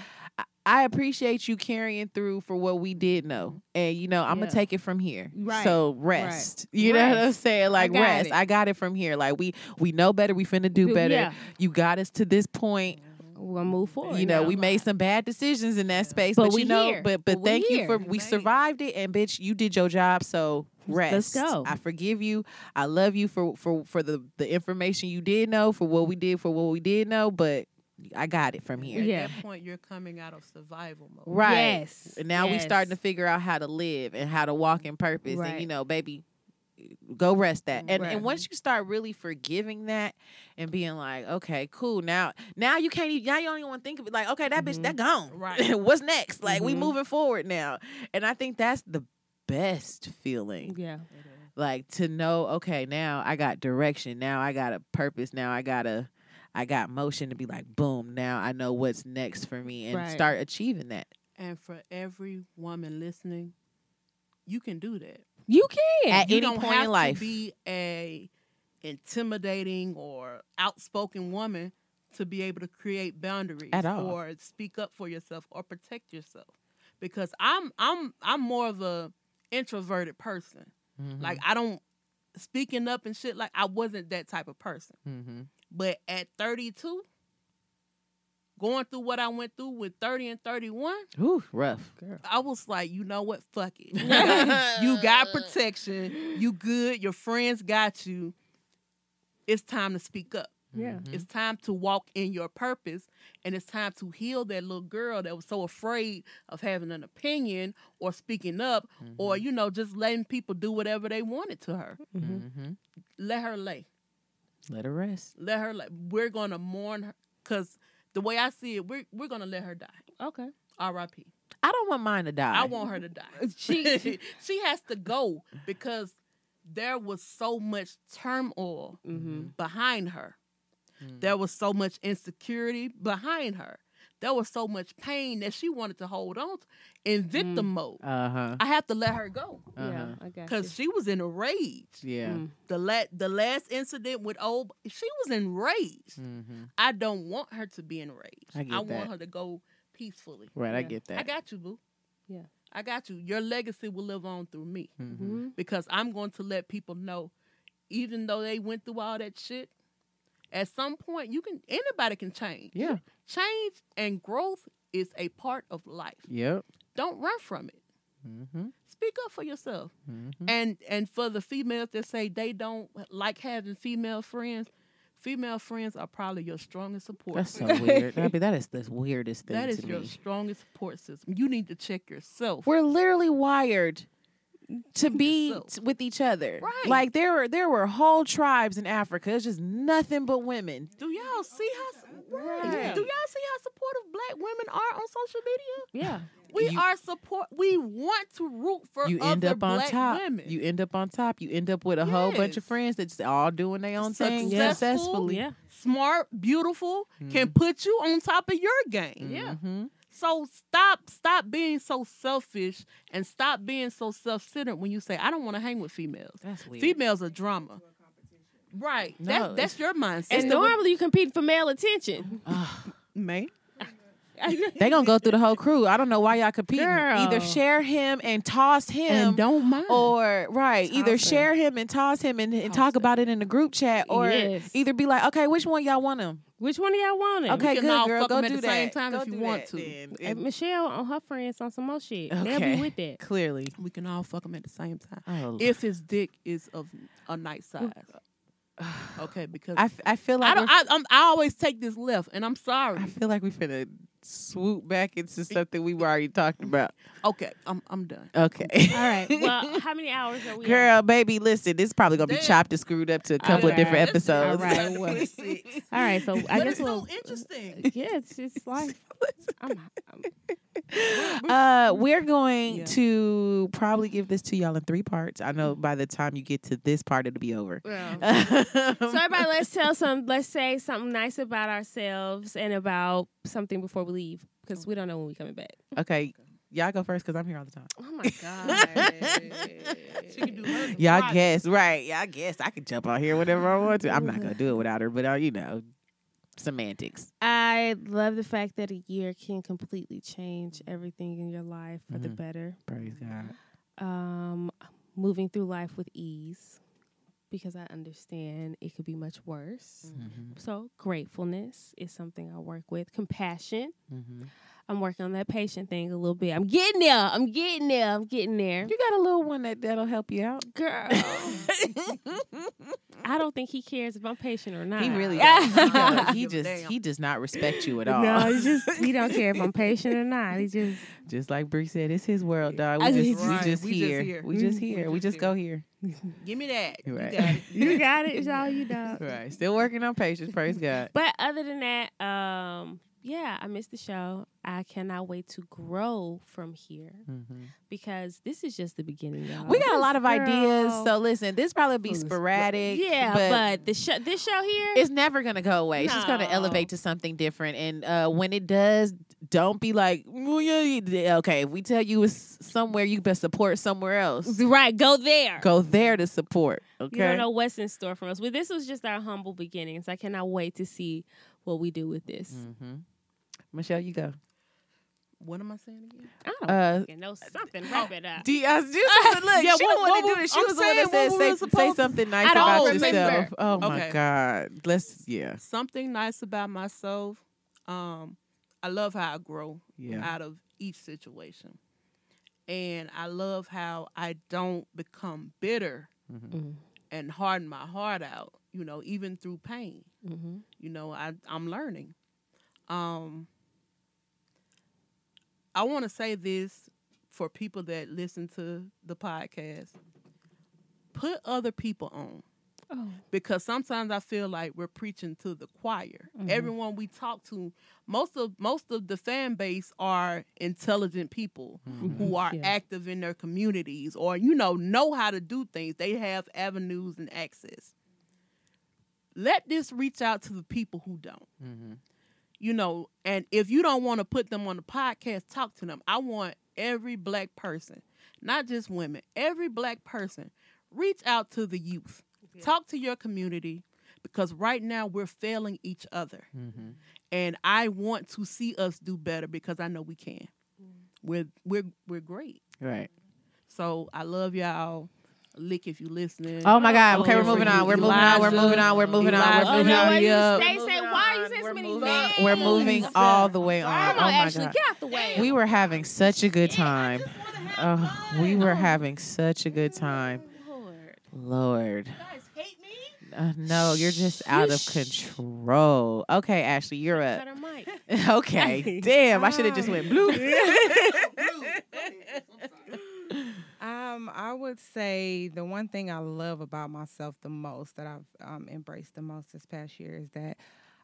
I appreciate you carrying through for what we did know. And you know, I'm Yeah. gonna take it from here. Right, So rest. You know what I'm saying? Like got rest. it. I got it from here. Like we we know better, we finna do better. yeah. You got us to this point We're gonna move forward. you know, now. we made some bad decisions in that space, But but, we you know, here. but but, But thank you for We it. survived it, and bitch, you did your job. So rest. Let's go. I forgive you. I love you for for for the the information you did know, for what we did, for what we did know. But I got it from here. At Yeah. that point, you're coming out of survival mode. Right. Yes. And now we starting to figure out how to live and how to walk in purpose. And you know, baby, go rest that. And Right. and once you start really forgiving that and being like, okay, cool. Now now you can't even now you don't even want to think of it like, okay, that bitch, Mm-hmm. that gone. Right. What's next? Like we Mhm. moving forward now. And I think that's the best feeling. Yeah. Like to know, okay, now I got direction. Now I got a purpose. Now I got a I got motion to be like, boom, now I know what's next for me and Right. start achieving that. And for every woman listening, you can do that. You can. At you any don't point have in life. to be a intimidating or outspoken woman to be able to create boundaries At all. or speak up for yourself or protect yourself. Because I'm I'm I'm more of a introverted person. Mhm. Like I don't speaking up and shit like I wasn't that type of person. Mhm. But at 32, going through what I went through with 30 and 31, Ooh, rough. Girl. I was like, you know what? Fuck it. you got protection. You good. Your friends got you. It's time to speak up. Yeah. Mhm. It's time to walk in your purpose. And it's time to heal that little girl that was so afraid of having an opinion or speaking up or, you know, just letting people do whatever they wanted to her. Mhm. Let her lay. Let her rest. Let her lay. We're going to mourn her. Because the way I see it, we're, we're going to let her die. Okay. R.I.P. I don't want mine to die. I want her to die. She she has to go because there was so much turmoil Mm-hmm. behind her. Mm. There was so much insecurity behind her. There was so much pain that she wanted to hold on to in victim mode. Uh huh. I have to let her go Uh-huh. Yeah, I got you. because she was in a rage. Yeah. Mm. The la- the last incident with old, she was enraged. Mm-hmm. I don't want her to be enraged. I get want that. her to go peacefully. Right. I get that. I got you, boo. Yeah. I got you. Your legacy will live on through me mm-hmm. Mhm. because I'm going to let people know, even though they went through all that shit, at some point you can anybody can change. Yeah. Change and growth is a part of life. Yep. Don't run from it. Mm-hmm. Speak up for yourself. Mm-hmm. And and for the females that say they don't like having female friends, female friends are probably your strongest support. That's so weird. I mean, that is the weirdest thing that is your me. strongest support system. You need to check yourself. We're literally wired to be yourself. t- with each other. Right. Like there were there were whole tribes in Africa. It's just nothing but women. Do y'all see how right. Right. Do y'all see how supportive black women are on social media? Yeah. We You- are support. We want to root for you other end up on black top. women. You end up on top. You end up with a whole bunch of Yes. friends that's all doing their own thing Successful. successfully. Yeah. smart, beautiful, can put you on top of your game. Yeah. Mhm. So stop, stop being so selfish and stop being so self-centered when you say, "I don't want to hang with females." That's weird. Females are drama. Right. No, that's that's your mindset. And normally you compete for male attention. Man. They gonna go through the whole crew. I don't know why y'all competing. Either share him and toss him, and don't mind. or right, either him. share him and toss him and, and Toss talk him. about it in the group chat, or Yes. either be like, okay, which one y'all want him? Which one of y'all want it? Okay, can good girl, fuck go 'em at do the that. same time Go if you want to. then. Uh, and Michelle on her friends on some more shit. They'll be with that. Clearly, we can all fuck them at the same time. oh, If his dick is of a nice size. Okay, because I, f- I feel like I don't. I, I'm, I always take this left, and I'm sorry. I feel like we finna swoop back into something we've already talked about. Okay, I'm I'm done. Okay. All right. Well, how many hours are we? at? Girl, baby, listen, this is probably gonna be Damn. chopped and screwed up to a couple of different episodes. All right. Well, all right. So I but guess it's we'll. so interesting. Yeah, it's just like I'm, I'm, Uh, we're going Yeah. to probably give this to y'all in three parts. I know by the time you get to this part, it'll be over. well. So everybody, let's tell some. Let's say something nice about ourselves and about something before we leave because we don't know when we're coming back. okay, y'all go first because I'm here all the time. Oh my god. She can do hers Y'all right. guess, right? Y'all guess. I can jump out here whenever I want to. I'm not gonna do it without her, but uh, you know, semantics. I love the fact that a year can completely change everything in your life for the Mhm. better. Praise God. Um, moving through life with ease because I understand it could be much worse. Mm-hmm. So gratefulness is something I work with. Compassion. Mm-hmm. I'm working on that patient thing a little bit. I'm getting there. I'm getting there. I'm getting there. You got a little one that that'll help you out. Girl. I don't think he cares if I'm patient or not. He really don't. he, don't. he just damn. he does not respect you at all. No, he just he don't care if I'm patient or not. He just Just like Bree said, it's his world, dog. We I just, just- we just we just here. here. We just We here. We just just go here. Give me that. You got it. you got it. It's all you know. Right. Still working on patience. Praise God. But other than that, um, yeah, I missed the show. I cannot wait to grow from here Mm-hmm. because this is just the beginning. Y'all. We got a lot of ideas. So listen, this probably be sporadic. yeah, but, but, the show, this show here, it's never gonna go away. It's just gonna elevate to something different. And uh, when it does, don't be like, "Well, yeah, yeah." okay. If we tell you it's somewhere, you best support somewhere else. right, go there. Go there to support. Okay. You don't know what's in store for us. Well, this was just our humble beginnings. I cannot wait to see what we do with this. Mm-hmm. Michelle, you go. What am I saying again? I don't Uh, know something. Wrap it up. Do you, was just, look, Yeah, she what- what to do this. She I'm was the one that saying said we say, say something nice about remember. yourself. Oh my God. Let's yeah. Something nice about myself. Um, I love how I grow Yeah. out of each situation, and I love how I don't become bitter Mm-hmm. Mm, and harden my heart out. You know, even through pain. hmm you know I, i'm learning um i want to say this for people that listen to the podcast put other people on Oh. because sometimes i feel like we're preaching to the choir Mhm. everyone we talk to most of most of the fan base are intelligent people who are Yeah. active in their communities or you know know how to do things they have avenues and access let this reach out to the people who don't Mm-hmm. You know, and if you don't want to put them on the podcast, talk to them. I want every black person, not just women, every black person, reach out to the youth, talk to your community, because right now we're failing each other, Mhm. and I want to see us do better because I know we can. We're we're we're great. Right. So I love y'all. Lick if you listening. Oh my God. Oh, Okay, we're moving on. We're moving on. We're moving on. We're moving on. We're moving no, on. what you Yup. say, say, why you say so many names? We're moving all the way on. Come Oh on, my Ashley, God. get out the way. We were having such a good time. Oh, we were having such a good time. Lord. Lord. guys hate me? Uh, no, you're just out of control. Okay, Ashley, you're up. okay. Damn, I should have just went blue. Um, I would say the one thing I love about myself the most that I've um, embraced the most this past year is that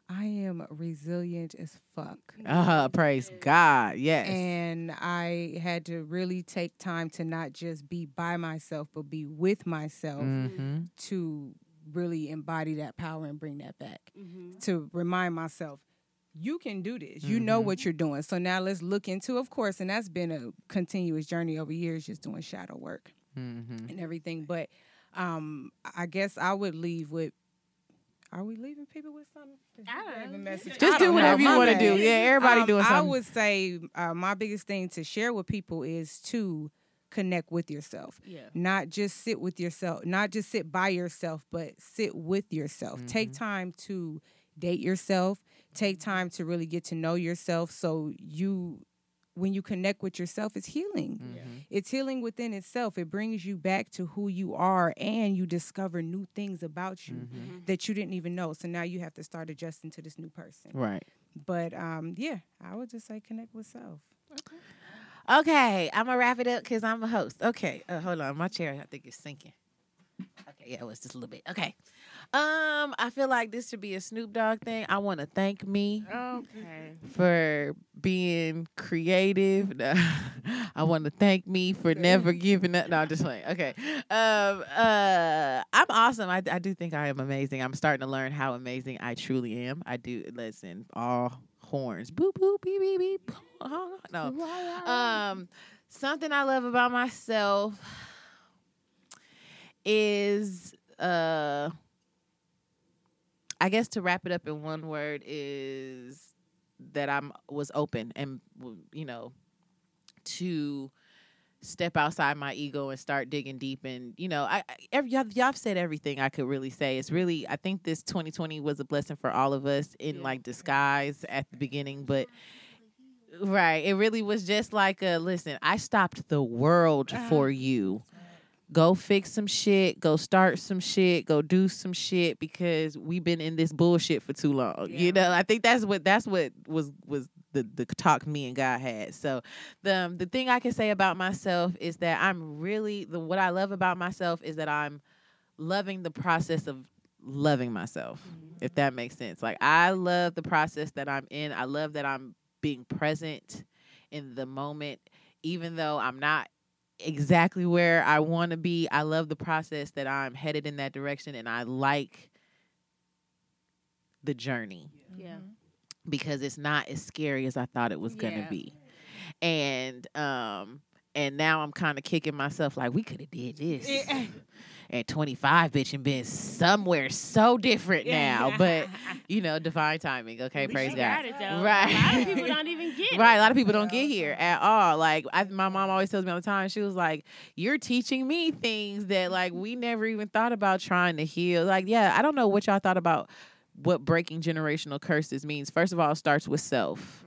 I am resilient as fuck. Uh, praise God. Yes. And I had to really take time to not just be by myself, but be with myself hmm to really embody that power and bring that back. Mhm. To remind myself, you can do this. You know Mhm. what you're doing. So now let's look into, of course, and that's been a continuous journey over years, just doing shadow work hmm and everything. But um, I guess I would leave with. Are we leaving people with something? I don't Leave a message? I Just do don't whatever know. you want to do. Yeah, everybody Um, doing I would say uh, my biggest thing to share with people is to connect with yourself. Yeah. Not just sit with yourself, not just sit by yourself, but sit with yourself. Take Mhm. time to date yourself. Take time to really get to know yourself. So you, when you connect with yourself, it's healing. Mhm. It's healing within itself. It brings you back to who you are, and you discover new things about you Mhm. that you didn't even know. So now you have to start adjusting to this new person. Right. But um, yeah, I would just say connect with self. Okay, I'm gonna wrap it up because I'm a host. Okay, uh, hold on, my chair I think is sinking. Okay, yeah, it was just a little bit. Okay, um, I feel like this should be a Snoop Dogg thing. I want to thank me Okay. for being creative. I want to thank me for never giving up. No, I'm just playing. Okay, um, uh, I'm awesome. I, I do think I am amazing. I'm starting to learn how amazing I truly am. I do listen all horns. Boop boop beep beep beep. No, um, something I love about myself is uh I guess to wrap it up in one word is that I'm was open and you know to step outside my ego and start digging deep and you know I, I every y'all, y'all have said everything I could really say it's really I think this 2020 was a blessing for all of us in like disguise at the beginning but Right. It really was just like a listen, I stopped the world Uh-huh. for you. Go fix some shit, go start some shit, go do some shit because we've been in this bullshit for too long. Yeah. You know, I think that's what that's what was was the the talk me and God had. So the um, the thing I can say about myself is that I'm really the what I love about myself is that I'm loving the process of loving myself if that makes sense. Like I love the process that I'm in. I love that I'm being present in the moment, even though I'm not exactly where I want to be. I love the process that I'm headed in that direction, and I like the journey Yeah. because it's not as scary as I thought it was gonna Yeah. be. And um and now I'm kind of kicking myself like we could have did this. At 25, bitch, and been somewhere so different now. But you know, divine timing. Okay, praise God. it. Right. A lot of people don't even get. Right, a lot of people don't get here at all. Like I, my mom always tells me all the time. She was like, "You're teaching me things that like we never even thought about trying to heal." Like, yeah, I don't know what y'all thought about what breaking generational curses means. First of all, it starts with self.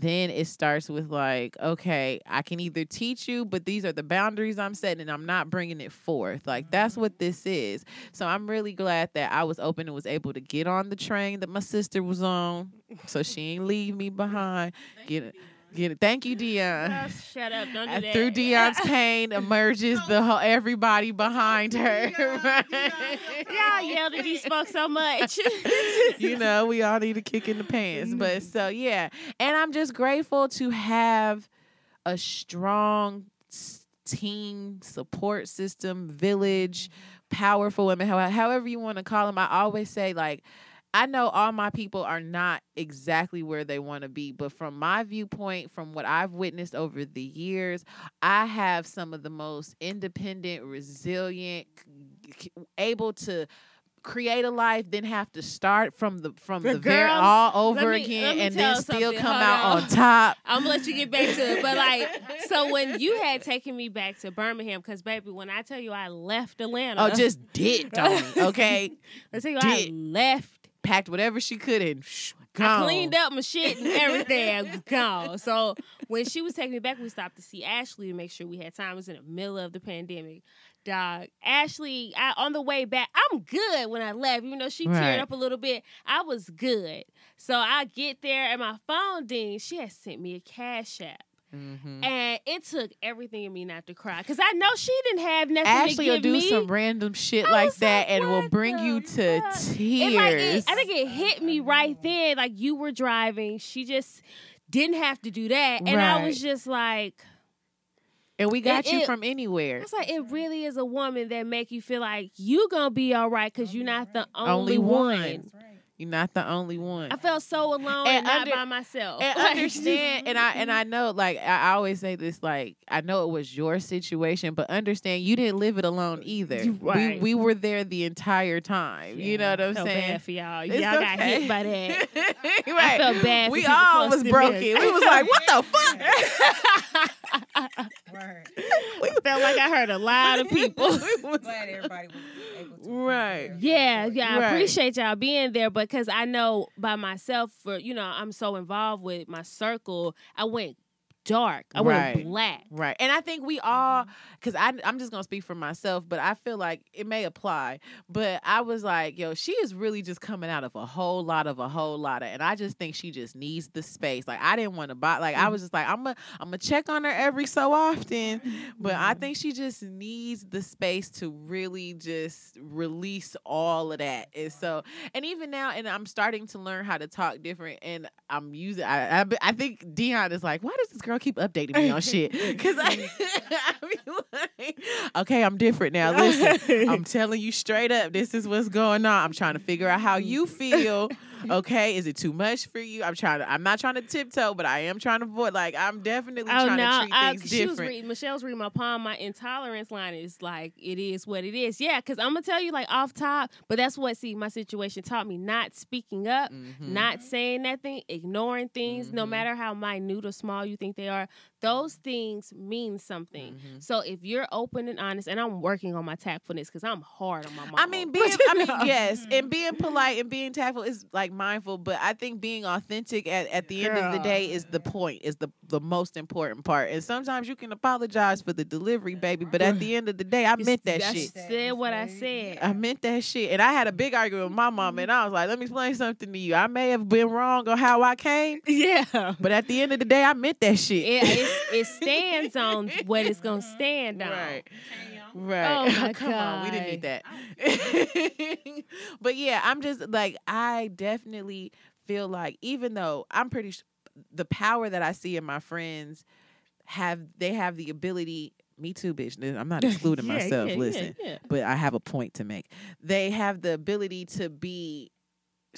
Then it starts with like, okay, I can either teach you, but these are the boundaries I'm setting, and I'm not bringing it forth. Like that's what mm. this is. So I'm really glad that I was open and was able to get on the train that my sister was on, so she ain't leave me behind. Get it, get it. Thank you, Dion. Oh, shut up. Don't do Uh, that. Through Dion's pain emerges the whole everybody behind her. Y'all yelled at me spoke so much. you know, we all need a kick in the pants. But so yeah, and I'm just grateful to have a strong team support system, village, powerful women, however you want to call them. I always say like. I know all my people are not exactly where they want to be, but from my viewpoint, from what I've witnessed over the years, I have some of the most independent, resilient, able to create a life, then have to start from the from the very all over me- again and then still come Hold out on. on top. I'm gonna let you get back to it, but like, so when you had taken me back to Birmingham, because baby, when I tell you I left oh, Atlanta, Oh, just did, Tony. Okay, I tell you I left. Packed whatever she could and shh, I gone. cleaned up my shit and everything. I was gone. So when she was taking me back, we stopped to see Ashley to make sure we had time. It was in the middle of the pandemic. Dog, Ashley, I, on the way back, I'm good when I left. Even though she Right. teared up a little bit, I was good. So I get there and my phone ding. She had sent me a cash app. Mhm. And it took everything in me not to cry. Because I know she didn't have nothing Ashley to will do me. some random shit I like that like, and will bring the you to fuck? tears. It like it, I think it hit me right then. Like you were driving, she just didn't have to do that, and I was just like, and we got it- you it- from I anywhere. was like, it really is a woman that make you feel like you gonna be all right because you're not the Only only, one. one. That's right. You're not the only one. I felt so alone And and, not by myself. and Like, understand and i and i know like i always say this like i know it was your situation but understand you didn't live it alone either right. we, we were there the entire time you know what i'm felt saying bad for y'all. It's y'all got hit by that. right. felt bad for we all was broken me. we was like what the fuck we felt like I heard a lot of people. Glad everybody was able to. Right. Yeah, yeah, I Right. appreciate y'all being there because I know by myself for you know I'm so involved with my circle. I went dark. I Right. black. Right. And I think we all, because I'm just going to speak for myself, but I feel like it may apply. But I was like, yo, she is really just coming out of a whole lot of a whole lot of, and I just think she just needs the space. Like, I didn't want to buy, like, I mm. was just like, I'm going to I'm going to check on her every so often. But I mm-hmm. think she just needs the space to really just release all of that. And so, and even now, and I'm starting to learn how to talk different. And I'm using, I, I, I think Dion is like, why does this girl keep updating me on shit? Because I, I like, okay, I'm different now. Listen, I'm telling you straight up, this is what's going on. I'm trying to figure out how you feel. Okay, is it too much for you? I'm trying to. I'm not trying to tiptoe, but I am trying to avoid. Like I'm definitely Oh trying no! to treat I, things she was different. reading Michelle's reading my palm. My intolerance line is like it is what it is. Yeah, because I'm gonna tell you like off top, but that's what see my situation taught me: not speaking up, Mhm. not saying nothing, ignoring things, no Mhm. matter how minute or small you think they are. Those things mean something. Mhm. So if you're open and honest, and I'm working on my tactfulness because I'm hard on my mom. I mean, being, I mean, yes, and being polite and being tactful is like mindful, but I think being authentic at, at the end of the day is the point, is the the most important part. And sometimes you can apologize for the delivery, baby, but at the end of the day, I meant that I shit. said what I said. I meant that shit. And I had a big argument with my mom, and I was like, let me explain something to you. I may have been wrong on how I came, yeah. but at the end of the day, I meant that shit. It, it, it stands on what it's gonna stand on. Right. Right. Oh my Come on, we didn't need that. but yeah, I'm just like I definitely feel like even though I'm pretty sh- the power that I see in my friends have they have the ability me too bitch i'm not excluding Yeah, myself yeah, yeah, listen yeah. but I have a point to make. They have the ability to be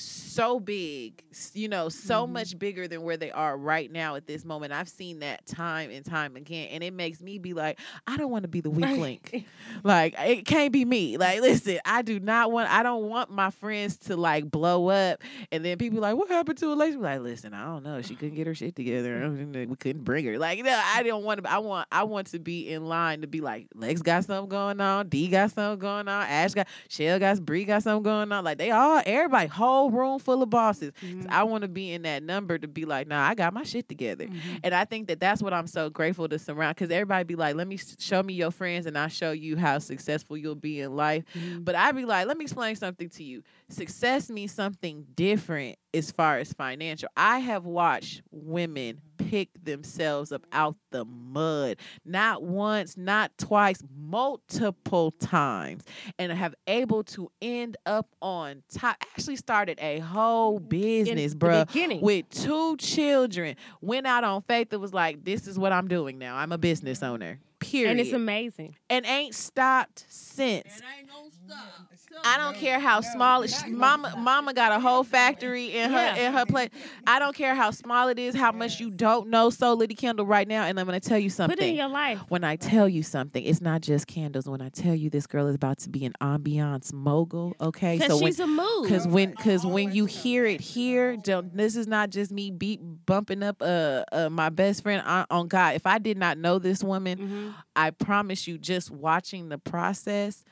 so big, you know, so Mm-hmm. much bigger than where they are right now at this moment. I've seen that time and time again, and it makes me be like, I don't want to be the weak link. Like it can't be me. Like, listen, I do not want. I don't want my friends to like blow up, and then people like, what happened to Alicia? Like, listen, I don't know. She couldn't get her shit together. We couldn't bring her. Like, no, I don't want to. I want. I want to be in line to be like, Lex got something going on. D got something going on. Ash got. Shell got. Bree got something going on. Like they all. Everybody. Whole room full of bosses. Mm-hmm. I want to be in that number to be like, nah, I got my shit together. Mm-hmm. And I think that that's what I'm so grateful to surround because everybody be like, let me show me your friends and I'll show you how successful you'll be in life. Mm-hmm. But I be like, let me explain something to you. Success means something different as far as financial. I have watched women pick themselves up out the mud, not once, not twice, multiple times, and have able to end up on top. Actually, started a whole mm, business, In bruh the beginning. with two children. Went out on faith that was like, this is what I'm doing now. I'm a business owner. Period. and it's amazing. and ain't stopped since. And ain't gonna stop. I don't care how small it, mama mama got a whole factory in her Yeah. in her place. I don't care how small it is, how much you don't know So Liddy Kendall right now, and I'm gonna tell you something. Put it in your life. when I tell you something, it's not just candles. When I tell you this girl is about to be an ambiance mogul, okay? Because So when she's a mood. Cause when, cause when you hear it here, don't, this is not just me beat bumping up uh, uh my best friend on, on God. If I did not know this woman, Mhm. I promise you, just watching the process,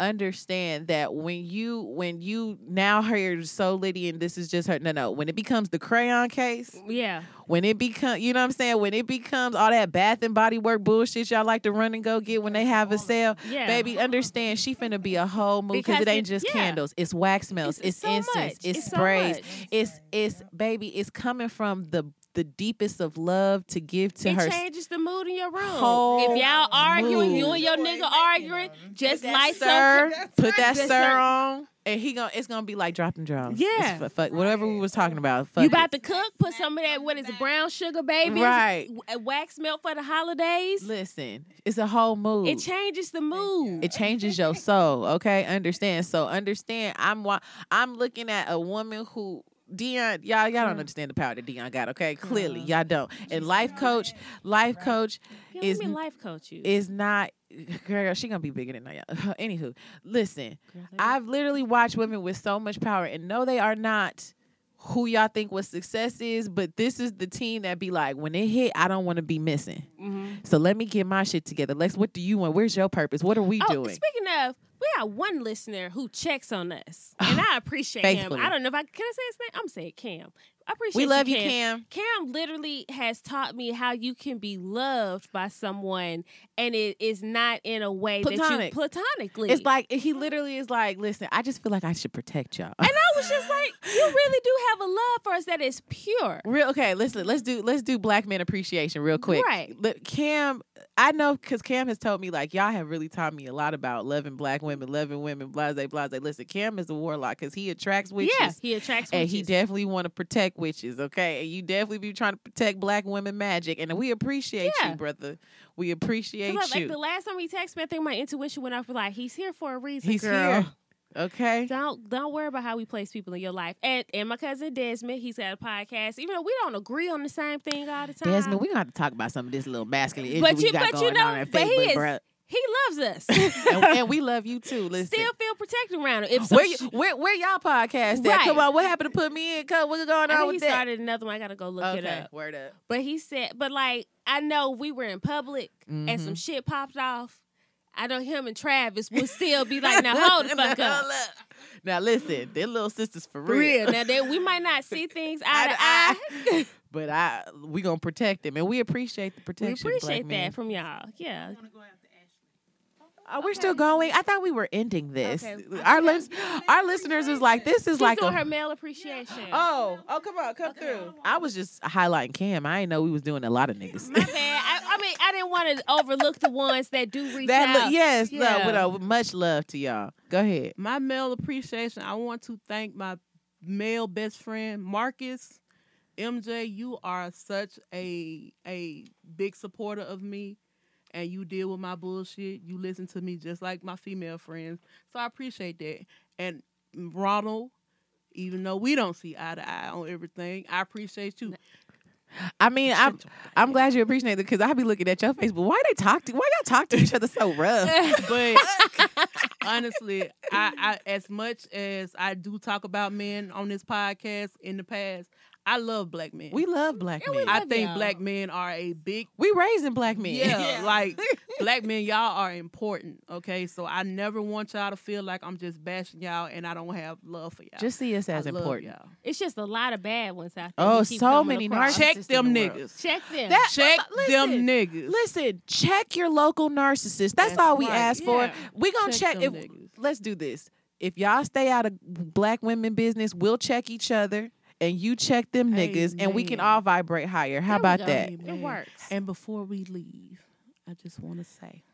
understand that when you when you now hear so Liddy and this is just her. No, no. When it becomes the crayon case, mm, Yeah. when it become, you know what I'm saying? When it becomes all that Bath and Body Work bullshit y'all like to run and go get when they have a sale, Yeah. baby, understand she finna be a whole mood because it ain't just yeah. candles. It's wax melts, It's- it's, so incense, much. it's, It's sprays, it's it's baby, it's coming from the the deepest of love to give to it her. It changes the mood in your room. if y'all arguing, you and your nigga arguing, just That light sir, some. put that Just sir sir- on, and he gonna it's gonna be like dropping draws. Yeah. It's fu- fuck, whatever we was talking about. Fuck You it. about to cook? Put some of that. What is it? Brown sugar, baby. Right. Wax melt for the holidays. Listen, it's a whole mood. It changes the mood. It changes your soul. Okay, understand. So understand. I'm wa- I'm looking at a woman who Dion, y'all, y'all don't understand the power that Dion got. Okay, clearly y'all don't. And life coach, life coach Yeah, is let me life coach you. is not. Girl, she gonna be bigger than I. Anywho, listen, Girl, I've literally watched women with so much power, and no, they are not who y'all think what success is. But this is the team that be like, when it hit, I don't want to be missing. Mhm. So let me get my shit together. Lex, what do you want? Where's your purpose? What are we Oh, doing? speaking of, we got one listener who checks on us, and I appreciate him. I don't know if I can I say his name. I'm saying Cam. I appreciate We love you, Cam. Cam. Cam literally has taught me how you can be loved by someone, and it is not in a way Platonic. that you platonically. It's like he literally is like, listen, I just feel like I should protect y'all. and was just like, you really do have a love for us that is pure. Real okay, listen, let's do let's do black men appreciation real quick. Right. Look, Cam, I know because Cam has told me like y'all have really taught me a lot about loving black women, loving women, blase, blase. Listen, Cam is a warlock because he attracts witches. Yeah, he attracts witches. And he definitely want to protect witches, okay? And you definitely be trying to protect black women magic, and we appreciate Yeah. you, brother. We appreciate like, you. the last time he texted me, I think my intuition went off like, he's here for a reason, He's girl. here, okay? Don't don't worry about how we place people in your life. And and my cousin Desmond, he's got a podcast. Even though we don't agree on the same thing all the time. Desmond, we gonna have to talk about some of this little masculine but we you got but you going on know, at but he is bruh. he loves us. and, and we love you too. Listen. Still feel protected around him. If some where, you, where where y'all podcast at? Right. Come on, what happened to put me in? Come, what's going on he with that? started another one. I gotta go look it up. word up. But he said, but like I know we were in public and Mm-hmm. some shit popped off. I know him and Travis would still be like, now hold the fuck up. Now listen, they're little sisters for For real. real. Now they, we might not see things eye Eye to to eye. But I, we gonna protect them, and we appreciate the protection. We appreciate men. that from y'all. Yeah. Oh, we're still going. I thought we were ending this. Okay. Our lis- our listeners is like, this is She's like doing a. her male appreciation. Oh, oh, come on, come through. I was just highlighting Cam. I didn't know we was doing a lot of niggas. My bad. I, I mean, I didn't want to overlook the ones that do reach that out. look, yes, Yeah. no, with uh, much love to y'all. Go ahead. my male appreciation, I want to thank my male best friend Marcus. MJ, you are such a a big supporter of me and you deal with my bullshit. You listen to me just like my female friends. So I appreciate that. And Ronald, even though we don't see eye to eye on everything, I appreciate you. I mean, I'm I'm glad you appreciate it because I be looking at your face, but why they talk to why y'all talk to each other so rough? but honestly, I, I as much as I do talk about men on this podcast in the past, I love black men. We love black we men. I think y'all. black men are a big we raising black men. yeah, like black men, y'all are important. Okay, so I never want y'all to feel like I'm just bashing y'all and I don't have love for y'all. Just see us I as love important. y'all. It's just a lot of bad ones out there. Oh, keep so many narcissists. Check in them the world. niggas. Check them. That- Check listen, them niggas. Listen, check your local narcissist. That's, That's all we right. ask for. We gonna check, Check if them niggas. let's do this. If y'all stay out of black women business, we'll check each other and you check them niggas and we can all vibrate higher. How There about go. that? It works. And before we leave, I just want to say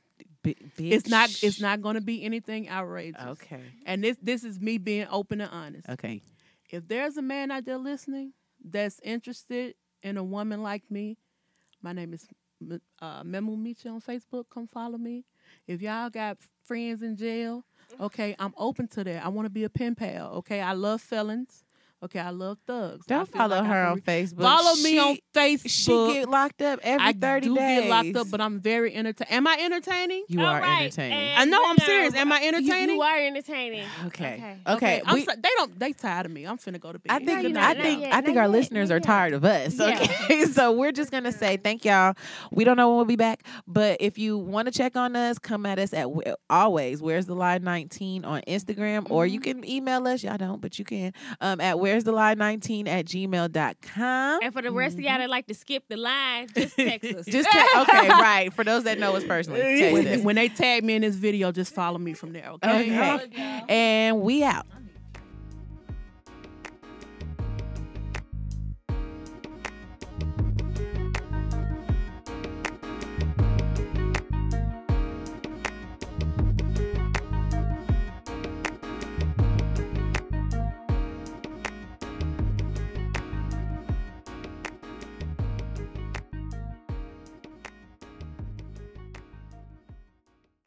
B- it's not it's not going to be anything outrageous. Okay. And this this is me being open and honest. Okay. If there's a man out there listening that's interested in a woman like me, My name is M- uh, Memo Michi on Facebook. Come follow me. If y'all got friends in jail, okay, I'm open to that. I want to be a pen pal. Okay, I love felons. Okay, I love thugs. Don't follow like her on Facebook. Follow me on Facebook. She get locked up every I thirty do days. get locked up, but I'm very entertaining. Am I entertaining? you All are right, entertaining. and I know I'm we're serious. Am I entertaining? You, are entertaining. Okay. Okay. Okay. I'm we- so- they don't. They tired of me. I'm finna go to bed. I think you're I think yet, I think not our yet, listeners not are yet. tired of us. Yeah. Okay, so we're just gonna say thank y'all. We don't know when we'll be back, but if you want to check on us, come at us at always. Where's the line nineteen on Instagram, or you can email us. Y'all don't, but you can um, at where's the line nineteen at gmail.com. And for the rest of y'all mm-hmm. that like to skip the line, just text us. Just te- okay, right. For those that know us personally, text when, us. when they tag me in this video, just follow me from there. Okay. Okay. And we out.